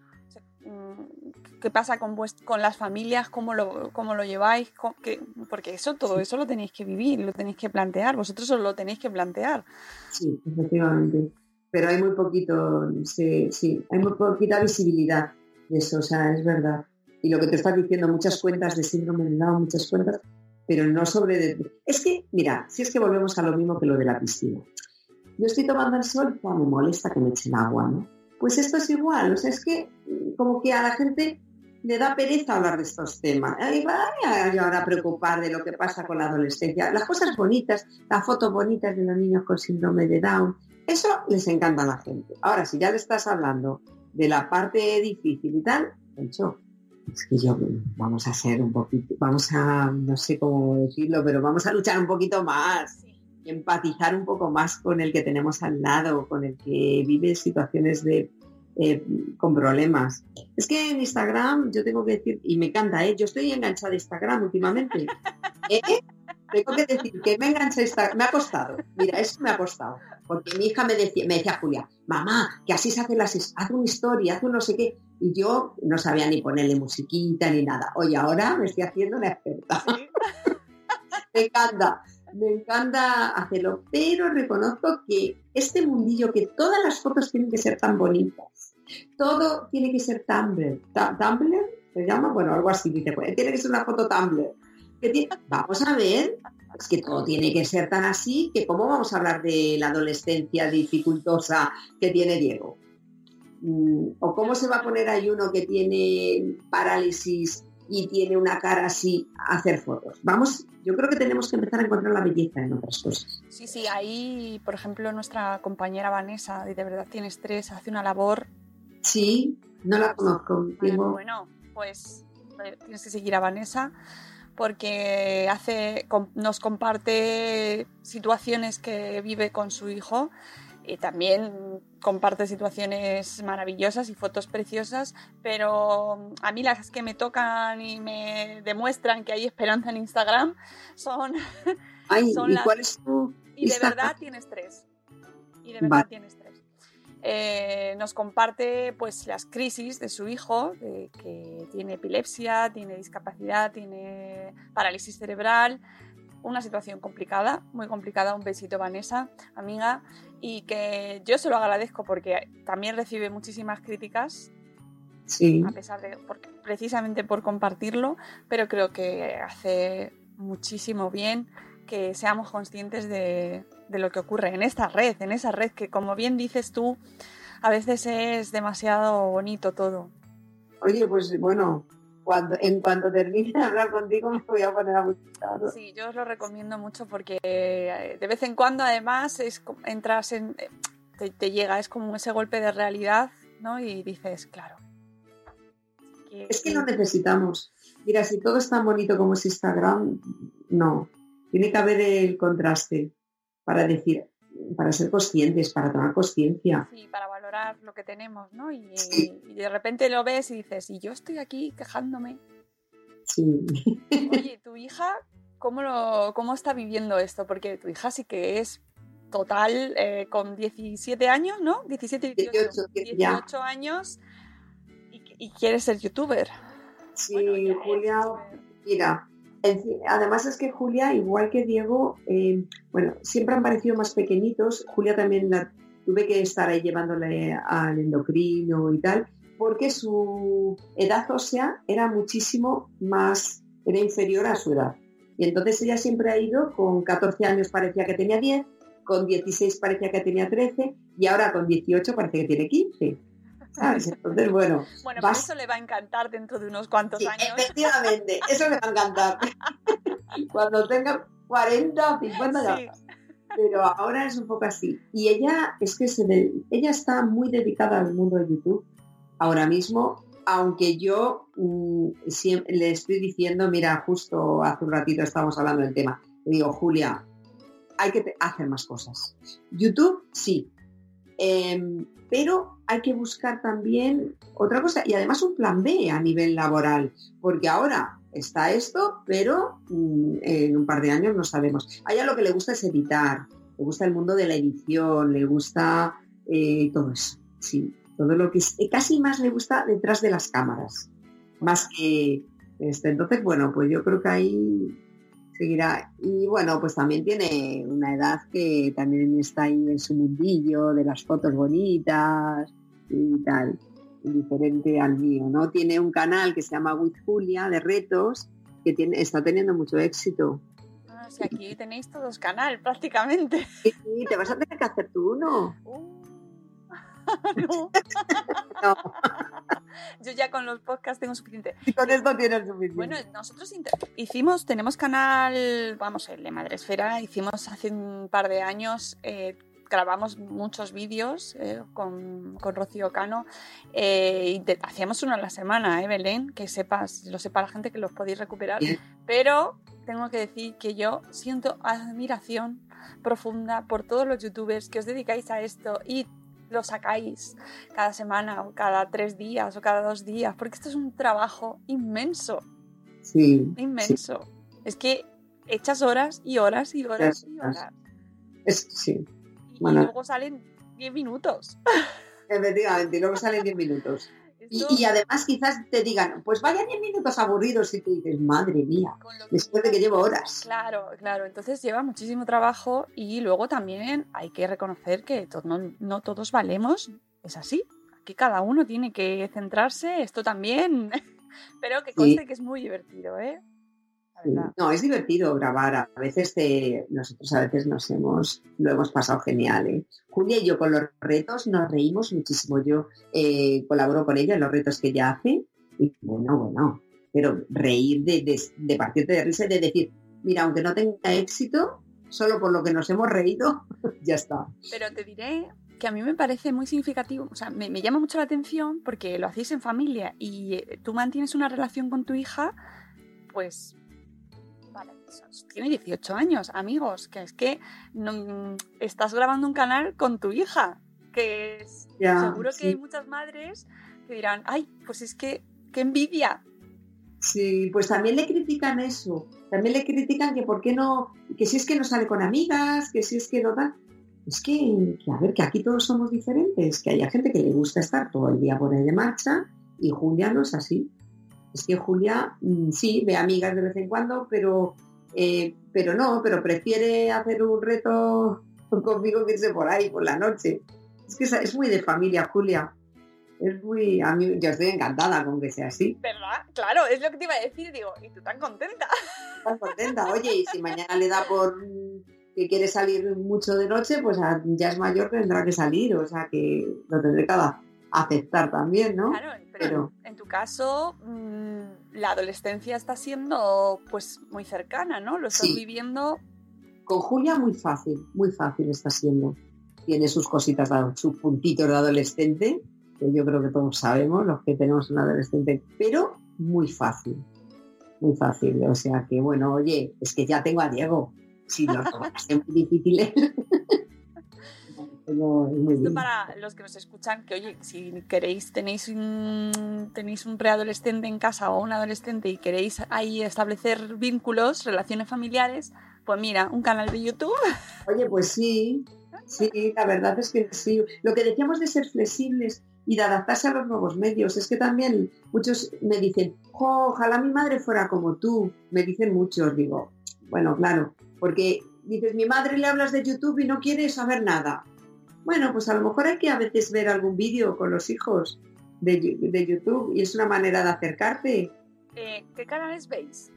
mm, qué pasa con, con las familias, cómo lo, cómo lo lleváis, porque eso, todo eso lo tenéis que vivir, lo tenéis que plantear, vosotros os lo tenéis que plantear. Sí, efectivamente. Pero hay muy poquito, sí, sí, hay muy poquita visibilidad de eso, o sea, es verdad. Y lo que te estás diciendo, muchas cuentas de síndrome de Down, muchas cuentas, pero no sobre... Es que, mira, si es que volvemos a lo mismo que lo de la piscina. Yo estoy tomando el sol, pues me molesta que me echen agua, ¿no? Pues esto es igual, o sea, es que mm, como que a la gente le da pereza hablar de estos temas. Y ahora a preocupar de lo que pasa con la adolescencia. Las cosas bonitas, las fotos bonitas de los niños con síndrome de Down, eso les encanta a la gente. Ahora, si ya le estás hablando de la parte difícil y tal, hecho, es que yo vamos a hacer un poquito, vamos a, no sé cómo decirlo, pero vamos a luchar un poquito más, empatizar un poco más con el que tenemos al lado, con el que vive situaciones de eh, con problemas. Es que en Instagram yo tengo que decir, y me encanta, ¿eh? yo estoy enganchada a Instagram últimamente. *laughs* ¿Eh? Tengo que decir que me engancha Instagram, me ha costado. Mira, eso me ha costado. Porque mi hija me decía, me decía Julia, mamá, que así se hace las, haz una historia, haz un no sé qué. Y yo no sabía ni ponerle musiquita ni nada. Oye, ahora me estoy haciendo una experta. *laughs* me encanta, me encanta hacerlo. Pero reconozco que este mundillo, que todas las fotos tienen que ser tan bonitas, todo tiene que ser Tumblr. ¿Tumblr? ¿Se llama? Bueno, algo así dice. Pues, tiene que ser una foto Tumblr. Vamos a ver, es que todo tiene que ser tan así que cómo vamos a hablar de la adolescencia dificultosa que tiene Diego. O cómo se va a poner ahí uno que tiene parálisis y tiene una cara así a hacer fotos. Vamos, yo creo que tenemos que empezar a encontrar la belleza en otras cosas. Sí, sí, ahí, por ejemplo, nuestra compañera Vanessa, de verdad tiene estrés, hace una labor. Sí, no la conozco. Bueno, bueno pues eh, tienes que seguir a Vanessa porque hace, nos comparte situaciones que vive con su hijo y también comparte situaciones maravillosas y fotos preciosas, pero a mí las que me tocan y me demuestran que hay esperanza en Instagram son... *laughs* Ay, ¿y cuál es tu Y de verdad tienes tres. Y de verdad tienes tres. Eh, nos comparte pues las crisis de su hijo, que tiene epilepsia, tiene discapacidad, tiene parálisis cerebral, una situación complicada, muy complicada. Un besito, Vanessa, amiga, y que yo se lo agradezco porque también recibe muchísimas críticas. Sí. A pesar de, precisamente por compartirlo, pero creo que hace muchísimo bien que seamos conscientes de, de lo que ocurre en esta red, en esa red que como bien dices tú, a veces es demasiado bonito todo. Oye, pues bueno, cuando, en cuanto termine de hablar contigo me voy a poner a buscar. Sí, yo os lo recomiendo mucho porque eh, de vez en cuando además es, entras en... Eh, te, llega, es como ese golpe de realidad, ¿no? Y dices, claro. es que lo necesitamos. Mira, si todo es tan bonito como es Instagram, no. Tiene que haber el contraste para decir, para ser conscientes, para tomar conciencia. Sí, para valorar lo que tenemos, ¿no? Y, de repente lo ves y dices, y yo estoy aquí quejándome. Sí. Oye, tu hija, ¿cómo, lo, cómo está viviendo esto? Porque tu hija sí que es total, eh, con 17 años, ¿no? 17, 18, 18, años y, y quiere ser youtuber. Sí, Julia, mira, Además es que Julia, igual que Diego, eh, bueno, siempre han parecido más pequeñitos. Julia también la tuve que estar ahí llevándole al endocrino y tal, porque su edad ósea era muchísimo más, era inferior a su edad. Y entonces ella siempre ha ido, con 14 años parecía que tenía 10, con 16 parecía que tenía 13 y ahora con 18 parece que tiene 15. Entonces, bueno. Bueno, eso le va a encantar dentro de unos cuantos años. Efectivamente, eso le va a encantar. *laughs* Cuando tenga 40 o 50 ya. Pero ahora es un poco así. Y ella es que se ella está muy dedicada al mundo de YouTube ahora mismo, aunque yo mm, le estoy diciendo, mira, justo hace un ratito estábamos hablando del tema, le digo, Julia, hay que hacer más cosas. YouTube, sí, em, pero hay que buscar también otra cosa y además un plan B a nivel laboral, porque ahora está esto, pero mm, en un par de años no sabemos. A ella lo que le gusta es editar, le gusta el mundo de la edición, le gusta eh, todo eso, sí. todo lo que es, casi más le gusta detrás de las cámaras, más que este. Entonces, bueno, pues yo creo que ahí seguirá. Y bueno, pues también tiene una edad que también está ahí en su mundillo de las fotos bonitas y tal, diferente al mío, ¿no? Tiene un canal que se llama With Julia de retos que tiene, está teniendo mucho éxito. Ah, si aquí tenéis todos canal prácticamente. Sí, te vas a tener que hacer tú uno. Uh. *laughs* *laughs* Yo ya con los podcasts tengo suficiente. Y con esto tienes suficiente. Bueno, nosotros hicimos, tenemos canal, vamos, el de Madresfera, hicimos hace un par de años, eh, grabamos muchos vídeos eh, con, con, Rocío Cano eh, y hacíamos uno a la semana, ¿eh, Belén? Que sepas, lo sepa la gente que los podéis recuperar. Pero tengo que decir que yo siento admiración profunda por todos los youtubers que os dedicáis a esto y lo sacáis cada semana o cada tres días o cada dos días, porque esto es un trabajo inmenso. Sí. Inmenso. Es que echas horas y horas y horas y horas. Es, sí. Y luego salen diez minutos. Efectivamente, y luego salen diez minutos. *laughs* Y, además quizás te digan, pues vayan 10 minutos aburridos y tú dices, madre mía, después de que llevo horas. Claro, claro, entonces lleva muchísimo trabajo y luego también hay que reconocer que no, todos valemos, es así. Aquí cada uno tiene que centrarse, esto también, *laughs* pero que conste que es muy divertido, ¿eh? No, es divertido grabar. A veces te, nosotros a veces nos hemos, lo hemos pasado genial. ¿eh? Julia y yo con los retos nos reímos muchísimo. Yo eh, colaboro con ella en los retos que ella hace. Y bueno, bueno, pero reír de, de, partirte de risa y de decir, mira, aunque no tenga éxito, solo por lo que nos hemos reído, *laughs* ya está. Pero te diré que a mí me parece muy significativo, o sea, me, me llama mucho la atención porque lo hacéis en familia y eh, tú mantienes una relación con tu hija, pues tiene 18 años, amigos, que es que no, estás grabando un canal con tu hija, que es, seguro que hay muchas madres que dirán, ay, pues es que, qué envidia. Sí, pues también le critican eso, también le critican que por qué no, que si es que no sale con amigas, que si es que no da. Es que, a ver, que aquí todos somos diferentes, que haya gente que le gusta estar todo el día por ahí de marcha y Julia no es así. Es que Julia mm, sí ve amigas de vez en cuando, pero eh, pero no, pero prefiere hacer un reto conmigo que irse por ahí por la noche. Es que es muy de familia, Julia. Es muy, a mí, yo estoy encantada con que sea así. ¿Verdad? Claro, es lo que te iba a decir, digo, y tú tan contenta. Tan contenta, oye, y si mañana le da por que quiere salir mucho de noche, pues ya es mayor, tendrá que salir, o sea que lo tendré que aceptar también, ¿no? Claro, pero, en tu caso, mm, la adolescencia está siendo pues muy cercana, ¿no? Lo estás viviendo. Con Julia muy fácil, muy fácil está siendo. Tiene sus cositas, sus puntitos de adolescente, que yo creo que todos sabemos, los que tenemos un adolescente, pero muy fácil, muy fácil. O sea que, bueno, oye, es que ya tengo a Diego. Si no, es muy difícil. *laughs* Esto para los que nos escuchan, que oye, si queréis, tenéis un, tenéis un preadolescente en casa o un adolescente y queréis ahí establecer vínculos, relaciones familiares, pues mira, un canal de YouTube. Oye, pues sí, sí, la verdad es que sí. Lo que decíamos de ser flexibles y de adaptarse a los nuevos medios, es que también muchos me dicen, ojalá mi madre fuera como tú, me dicen muchos, digo, bueno, claro, porque dices, mi madre le hablas de YouTube y no quiere saber nada. Bueno, pues a lo mejor hay que a veces ver algún vídeo con los hijos de, YouTube y es una manera de acercarte. Eh, ¿Qué canales veis?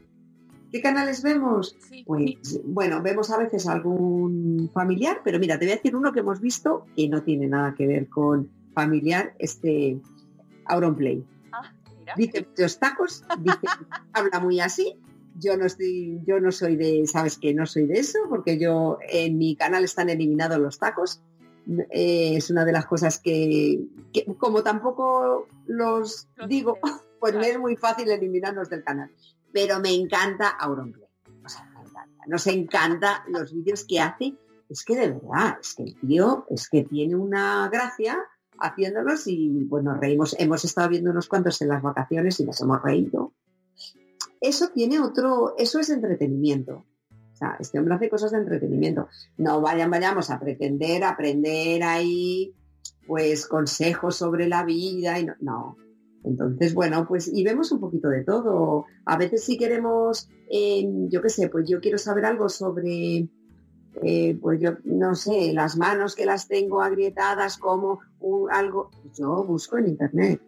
¿Qué canales vemos? pues bueno, vemos a veces algún familiar, pero mira, te voy a decir uno que hemos visto que no tiene nada que ver con familiar, este Auronplay. Ah, Dice los tacos, dice, habla muy así. Yo no estoy, yo no soy de, sabes que no soy de eso, porque yo en mi canal están eliminados los tacos eh, es una de las cosas que, como tampoco los, digo, *laughs* pues me es muy fácil eliminarnos del canal. Pero me encanta Auronplay. O sea, me encanta. Nos encanta los vídeos que hace. Es que de verdad, es que el tío es que tiene una gracia haciéndolos y pues nos reímos. Hemos estado viendo unos cuantos en las vacaciones y nos hemos reído. Eso tiene otro, eso es entretenimiento. O sea, este hombre hace cosas de entretenimiento. No vayan, vayamos a pretender aprender ahí pues consejos sobre la vida y no, no. Entonces, bueno, pues y vemos un poquito de todo. A veces si queremos, eh, yo qué sé, pues yo quiero saber algo sobre, eh, pues yo no sé, las manos que las tengo agrietadas, como algo, yo busco en internet.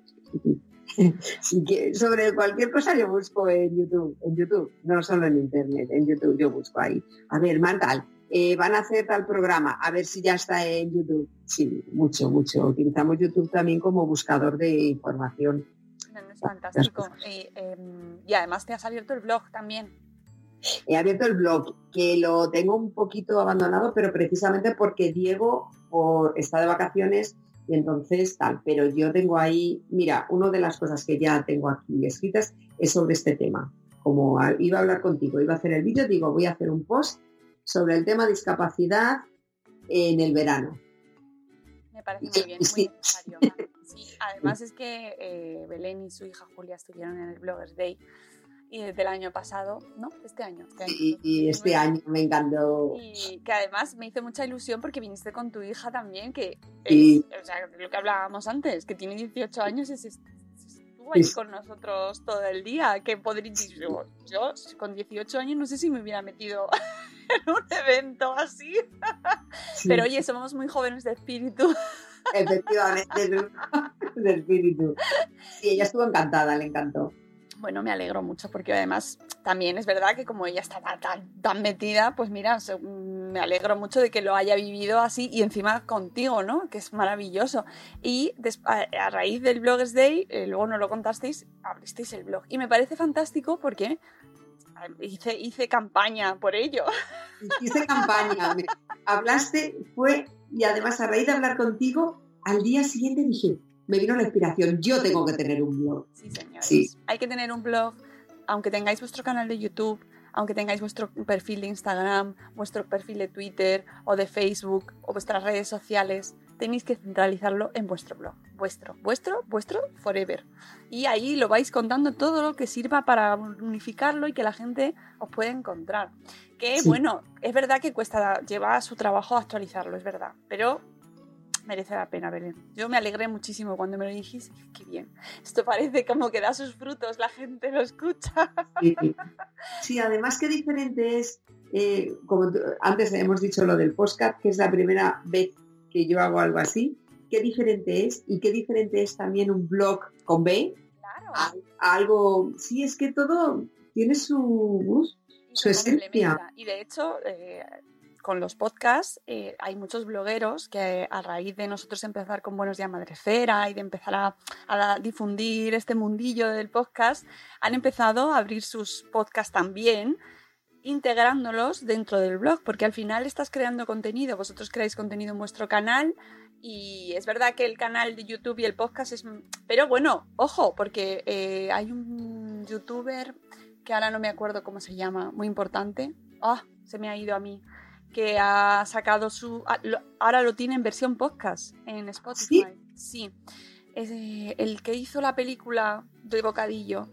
*laughs* sobre cualquier cosa yo busco en YouTube, en YouTube, no solo en internet, en YouTube yo busco ahí. A ver, Martal, eh, van a hacer tal programa, a ver si ya está en YouTube. Sí, mucho, mucho. Utilizamos YouTube también como buscador de información. Es fantástico. Em, y, además te has abierto el blog también. He abierto el blog, que lo tengo un poquito abandonado, pero precisamente porque Diego por, está de vacaciones y entonces tal. Pero yo tengo ahí, mira, una de las cosas que ya tengo aquí escritas es sobre este tema. Como iba a hablar contigo, iba a hacer el vídeo, digo, voy a hacer un post sobre el tema discapacidad en el verano. Me parece muy bien, muy necesario. además es que eh, Belén y su hija Julia estuvieron en el Bloggers Day y desde el año pasado, ¿no? Este año. Este año y este año me encantó. Y que además me hizo mucha ilusión porque viniste con tu hija también, que es, o sea, lo que hablábamos antes, que tiene 18 años y estuvo ahí con nosotros todo el día, que podría yo, yo con 18 años no sé si me hubiera metido *laughs* en un evento así. Pero oye, somos muy jóvenes de espíritu. Efectivamente, de espíritu. Y ella estuvo encantada, le encantó. Bueno, me alegro mucho porque además también es verdad que como ella está tan, tan, metida, pues mira, me alegro mucho de que lo haya vivido así y encima contigo, ¿no? Que es maravilloso. Y a, raíz del Bloggers Day, eh, luego no lo contasteis, abristeis el blog. Y me parece fantástico porque hice, hice campaña por ello. *laughs* Hice campaña. *laughs* Hablaste, fue, y además a raíz de hablar contigo, al día siguiente dije, me vino la inspiración, yo tengo que tener un blog. Sí, señores. Hay que tener un blog, aunque tengáis vuestro canal de YouTube, aunque tengáis vuestro perfil de Instagram, vuestro perfil de Twitter o de Facebook o vuestras redes sociales, tenéis que centralizarlo en vuestro blog. Vuestro, vuestro, vuestro, forever. Y ahí lo vais contando todo lo que sirva para unificarlo y que la gente os pueda encontrar. Que bueno, es verdad que cuesta, lleva su trabajo actualizarlo, es verdad. Pero merece la pena, Belén. Yo me alegré muchísimo cuando me lo dijiste. Qué bien. Esto parece como que da sus frutos, la gente lo escucha. Sí, además qué diferente es, eh, como antes hemos dicho lo del podcast, que es la primera vez que yo hago algo así, qué diferente es y qué diferente es también un blog con B. Claro. algo, sí, es que todo tiene su, su esencia. Y de hecho, eh, con los podcasts eh, hay muchos blogueros que a raíz de nosotros empezar con Buenos Días Madrefera y de empezar a, difundir este mundillo del podcast, han empezado a abrir sus podcasts también integrándolos dentro del blog, porque al final estás creando contenido, vosotros creáis contenido en vuestro canal y es verdad que el canal de YouTube y el podcast es... Pero bueno, ojo, porque eh, hay un youtuber que ahora no me acuerdo cómo se llama, muy importante. Ah, se me ha ido a mí que ha sacado su... Ah, ahora lo tiene en versión podcast en Spotify. Sí. Es, eh, el que hizo la película de Bocadillo.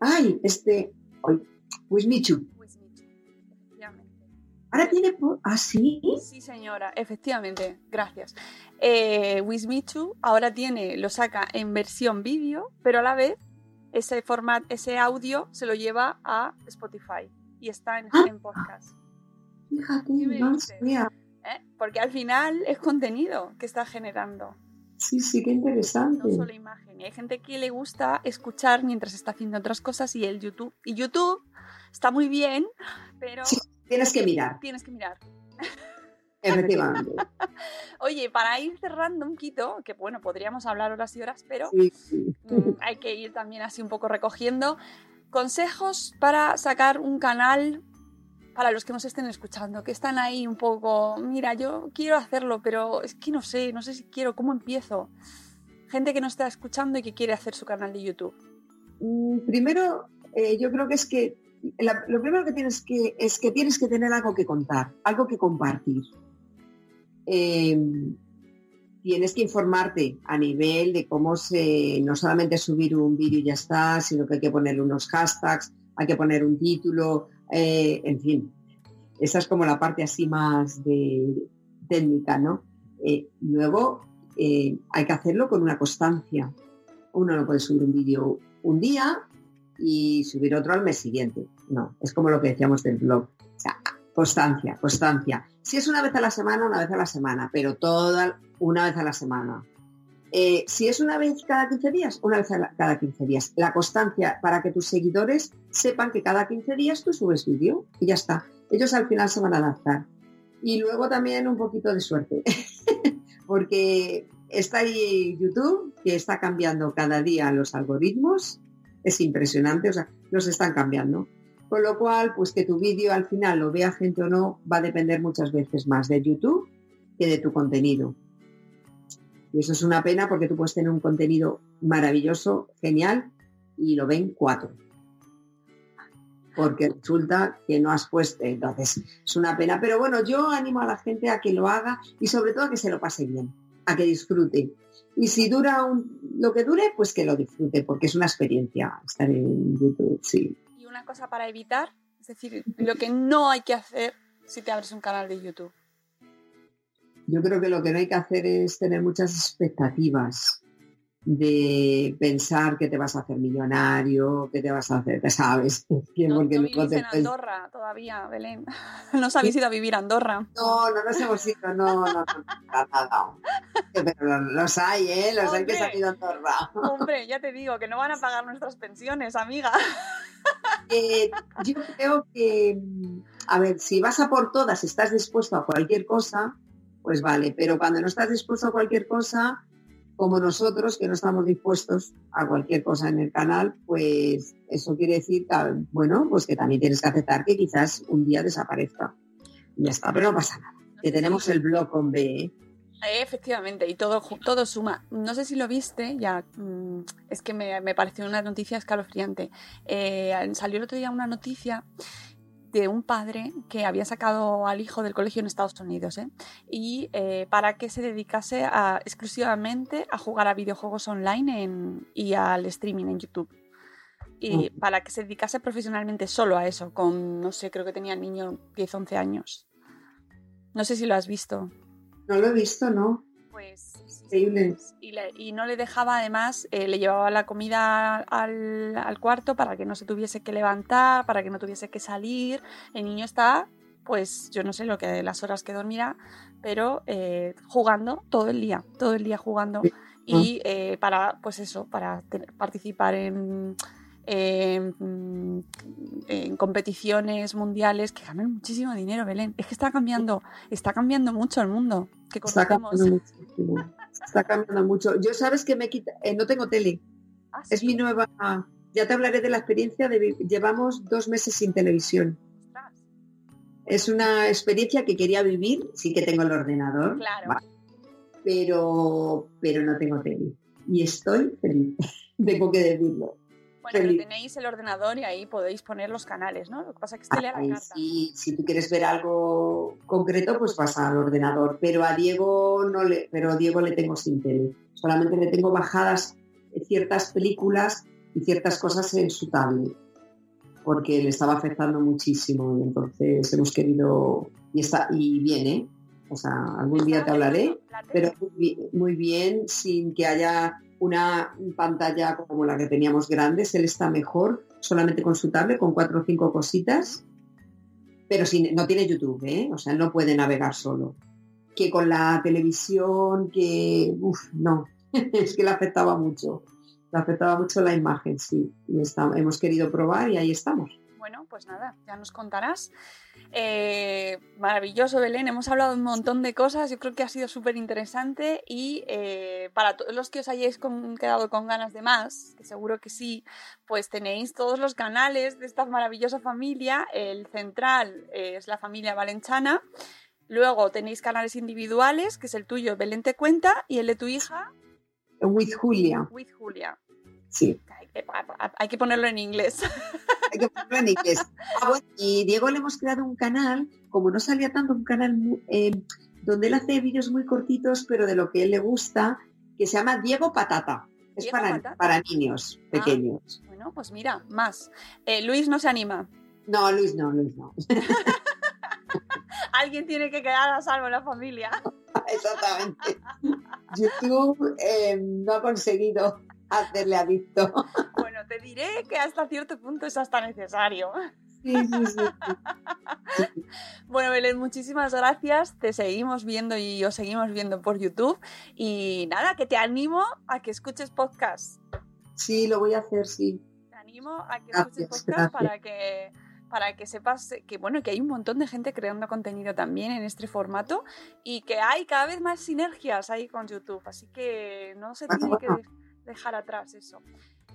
Ay, este... Wismichu. Ahora tiene... ¿Ah, sí? Sí, señora, efectivamente. Gracias. Eh, Wismichu ahora tiene, lo saca en versión vídeo, pero a la vez ese format, ese audio se lo lleva a Spotify y está en, ah. en podcast. Fíjate, no ¿Eh? Porque al final es contenido que está generando. Sí, sí, qué interesante. No solo imagen. Y hay gente que le gusta escuchar mientras está haciendo otras cosas y el YouTube. Y YouTube está muy bien, pero. tienes que mirar. Tienes que mirar. *laughs* Efectivamente. *laughs* Oye, para ir cerrando un poquito, que bueno, podríamos hablar horas y horas, pero mm, hay que ir también así un poco recogiendo consejos para sacar un canal para los que nos estén escuchando, que están ahí un poco, mira, yo quiero hacerlo, pero es que no sé, no sé si quiero, ¿cómo empiezo? Gente que nos está escuchando y que quiere hacer su canal de YouTube. Mm, primero, eh, yo creo que es que lo primero que tienes que es que tienes que tener algo que contar, algo que compartir. Em, tienes que informarte a nivel de cómo se, no solamente subir un vídeo y ya está, sino que hay que poner unos hashtags, hay que poner un título, eh, en fin, esa es como la parte así más de técnica, ¿no? Eh, luego, eh, hay que hacerlo con una constancia. Uno no puede subir un vídeo un día y subir otro al mes siguiente. No, es como lo que decíamos del blog. O sea, constancia, constancia. Si es una vez a la semana, una vez a la semana, pero toda una vez a la semana. Eh, si es una vez cada 15 días, una vez cada 15 días. La constancia para que tus seguidores sepan que cada 15 días tú subes vídeo y ya está. Ellos al final se van a adaptar. Y luego también un poquito de suerte, *laughs* porque está ahí YouTube, que está cambiando cada día los algoritmos. Es impresionante, o sea, los están cambiando. Con lo cual, pues que tu vídeo al final lo vea gente o no, va a depender muchas veces más de YouTube que de tu contenido. Y eso es una pena porque tú puedes tener un contenido maravilloso, genial, y lo ven cuatro. Porque resulta que no has puesto, entonces es una pena. Pero bueno, yo animo a la gente a que lo haga y sobre todo a que se lo pase bien, a que disfrute. Y si dura lo que dure, pues que lo disfrute, porque es una experiencia estar en YouTube, sí. Y una cosa para evitar, es decir, lo que no hay que hacer si te abres un canal de YouTube. Yo creo que lo que no hay que hacer es tener muchas expectativas de pensar que te vas a hacer millonario, que te vas a hacer, te sabes. *laughs* No, porque no vivís en Andorra todavía, Belén. *laughs* No os habéis ido a vivir a Andorra. No, no nos hemos ido, no, no, no, nada. Pero los hay, ¿eh? Los hay que se han ido a Andorra. Hombre, ya te digo, que no van a pagar nuestras pensiones, amiga. *laughs* Eh, yo creo que, a ver, si vas a por todas, estás dispuesto a cualquier cosa, pues vale, pero cuando no estás dispuesto a cualquier cosa, como nosotros, que no estamos dispuestos a cualquier cosa en el canal, pues eso quiere decir que, bueno, pues que también tienes que aceptar que quizás un día desaparezca. Y ya está, pero no pasa nada. Que tenemos el blog con B. ¿eh? Eh, efectivamente, y todo, todo suma. No sé si lo viste, ya mm, es que me, pareció una noticia escalofriante. Eh, salió el otro día una noticia de un padre que había sacado al hijo del colegio en Estados Unidos ¿eh? y eh, para que se dedicase exclusivamente a jugar a videojuegos online y al streaming en YouTube. Y mm. para que se dedicase profesionalmente solo a eso, con, no sé, creo que tenía el niño 10, 11 años. No sé si lo has visto. No lo he visto, ¿no? Pues y, no le dejaba, además, eh, le llevaba la comida al, cuarto para que no se tuviese que levantar, para que no tuviese que salir. El niño está, pues yo no sé lo que las horas que dormirá, pero eh, jugando todo el día, todo el día jugando. Y eh, para, pues eso, para participar en, en, competiciones mundiales que ganan muchísimo dinero, Belén. Es que está cambiando, está cambiando mucho el mundo. Que está cambiando muchísimo. Está cambiando mucho. Yo sabes que me quita, eh, no tengo tele. Ah, es mi nueva. Ya te hablaré de la experiencia de llevamos dos meses sin televisión. Es una experiencia que quería vivir, sí que tengo el ordenador, claro. pero, pero no tengo tele. Y estoy feliz, *laughs* tengo que decirlo. Bueno, tenéis el ordenador y ahí podéis poner los canales, ¿no? Lo que pasa es que este la carta. si tú quieres ver algo concreto, pues vas al ordenador. Pero a Diego no le, pero a Diego le tengo sin tele. Solamente le tengo bajadas ciertas películas y ciertas cosas en su tablet. Porque le estaba afectando muchísimo. Y entonces hemos querido. Y está, y viene. O sea, algún día te hablaré. Pero muy bien, sin que haya una pantalla como la que teníamos grande, él está mejor solamente con su tablet, con cuatro o cinco cositas, pero sin, no tiene YouTube, ¿eh? o sea, no puede navegar solo. Que con la televisión, que, uff, no, *laughs* es que le afectaba mucho, le afectaba mucho la imagen, sí, y hemos querido probar y ahí estamos. Bueno, pues nada, ya nos contarás. Eh, maravilloso, Belén. Hemos hablado un montón de cosas. Yo creo que ha sido súper interesante. Y eh, para todos los que os hayáis quedado con ganas de más, que seguro que sí, pues tenéis todos los canales de esta maravillosa familia. El central es la familia Valenchana. Luego tenéis canales individuales, que es el tuyo, Belén te cuenta, y el de tu hija. With Julia. With Julia. Sí. Hay que ponerlo en inglés. Hay que ponerlo en inglés. Ah, y Diego le hemos creado un canal, como no salía tanto, un canal eh, donde él hace vídeos muy cortitos, pero de lo que él le gusta, que se llama Diego Patata. Es para, para niños ah, pequeños. bueno, pues mira, más. Eh, Luis no se anima. No, Luis no, Luis no. *laughs* Alguien tiene que quedar a salvo en la familia. *laughs* Exactamente. YouTube eh, no ha conseguido hacerle adicto. *laughs* Bueno, te diré que hasta cierto punto es hasta necesario. Sí, sí, sí. Bueno, Belén, muchísimas gracias. Te seguimos viendo y os seguimos viendo por YouTube. Y nada, que te animo a que escuches podcast. Sí, lo voy a hacer, sí. Te animo a que Gracias, escuches podcast gracias. para que para que sepas que bueno que hay un montón de gente creando contenido también en este formato y que hay cada vez más sinergias ahí con YouTube, así que no se tiene que *laughs* dejar atrás eso.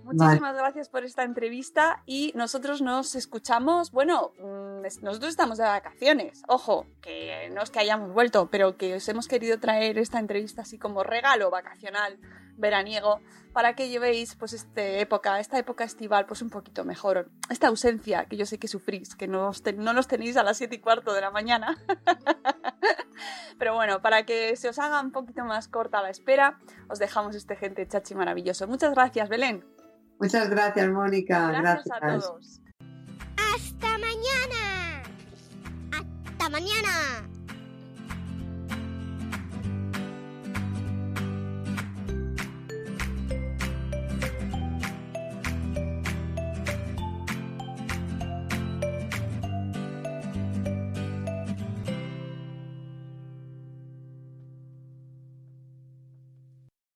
Muchísimas gracias por esta entrevista y nosotros nos escuchamos, bueno, mm, nosotros estamos de vacaciones, ojo, que no es que hayamos vuelto, pero que os hemos querido traer esta entrevista así como regalo vacacional, veraniego, para que llevéis pues este época, esta época estival pues un poquito mejor, esta ausencia que yo sé que sufrís, que no, os ten- no los tenéis a las 7 y cuarto de la mañana. *laughs* Pero bueno, para que se os haga un poquito más corta la espera, os dejamos este gente chachi maravilloso. Muchas gracias, Belén. Muchas gracias, Mónica. Gracias, Gracias. a todos. ¡Hasta mañana! ¡Hasta mañana!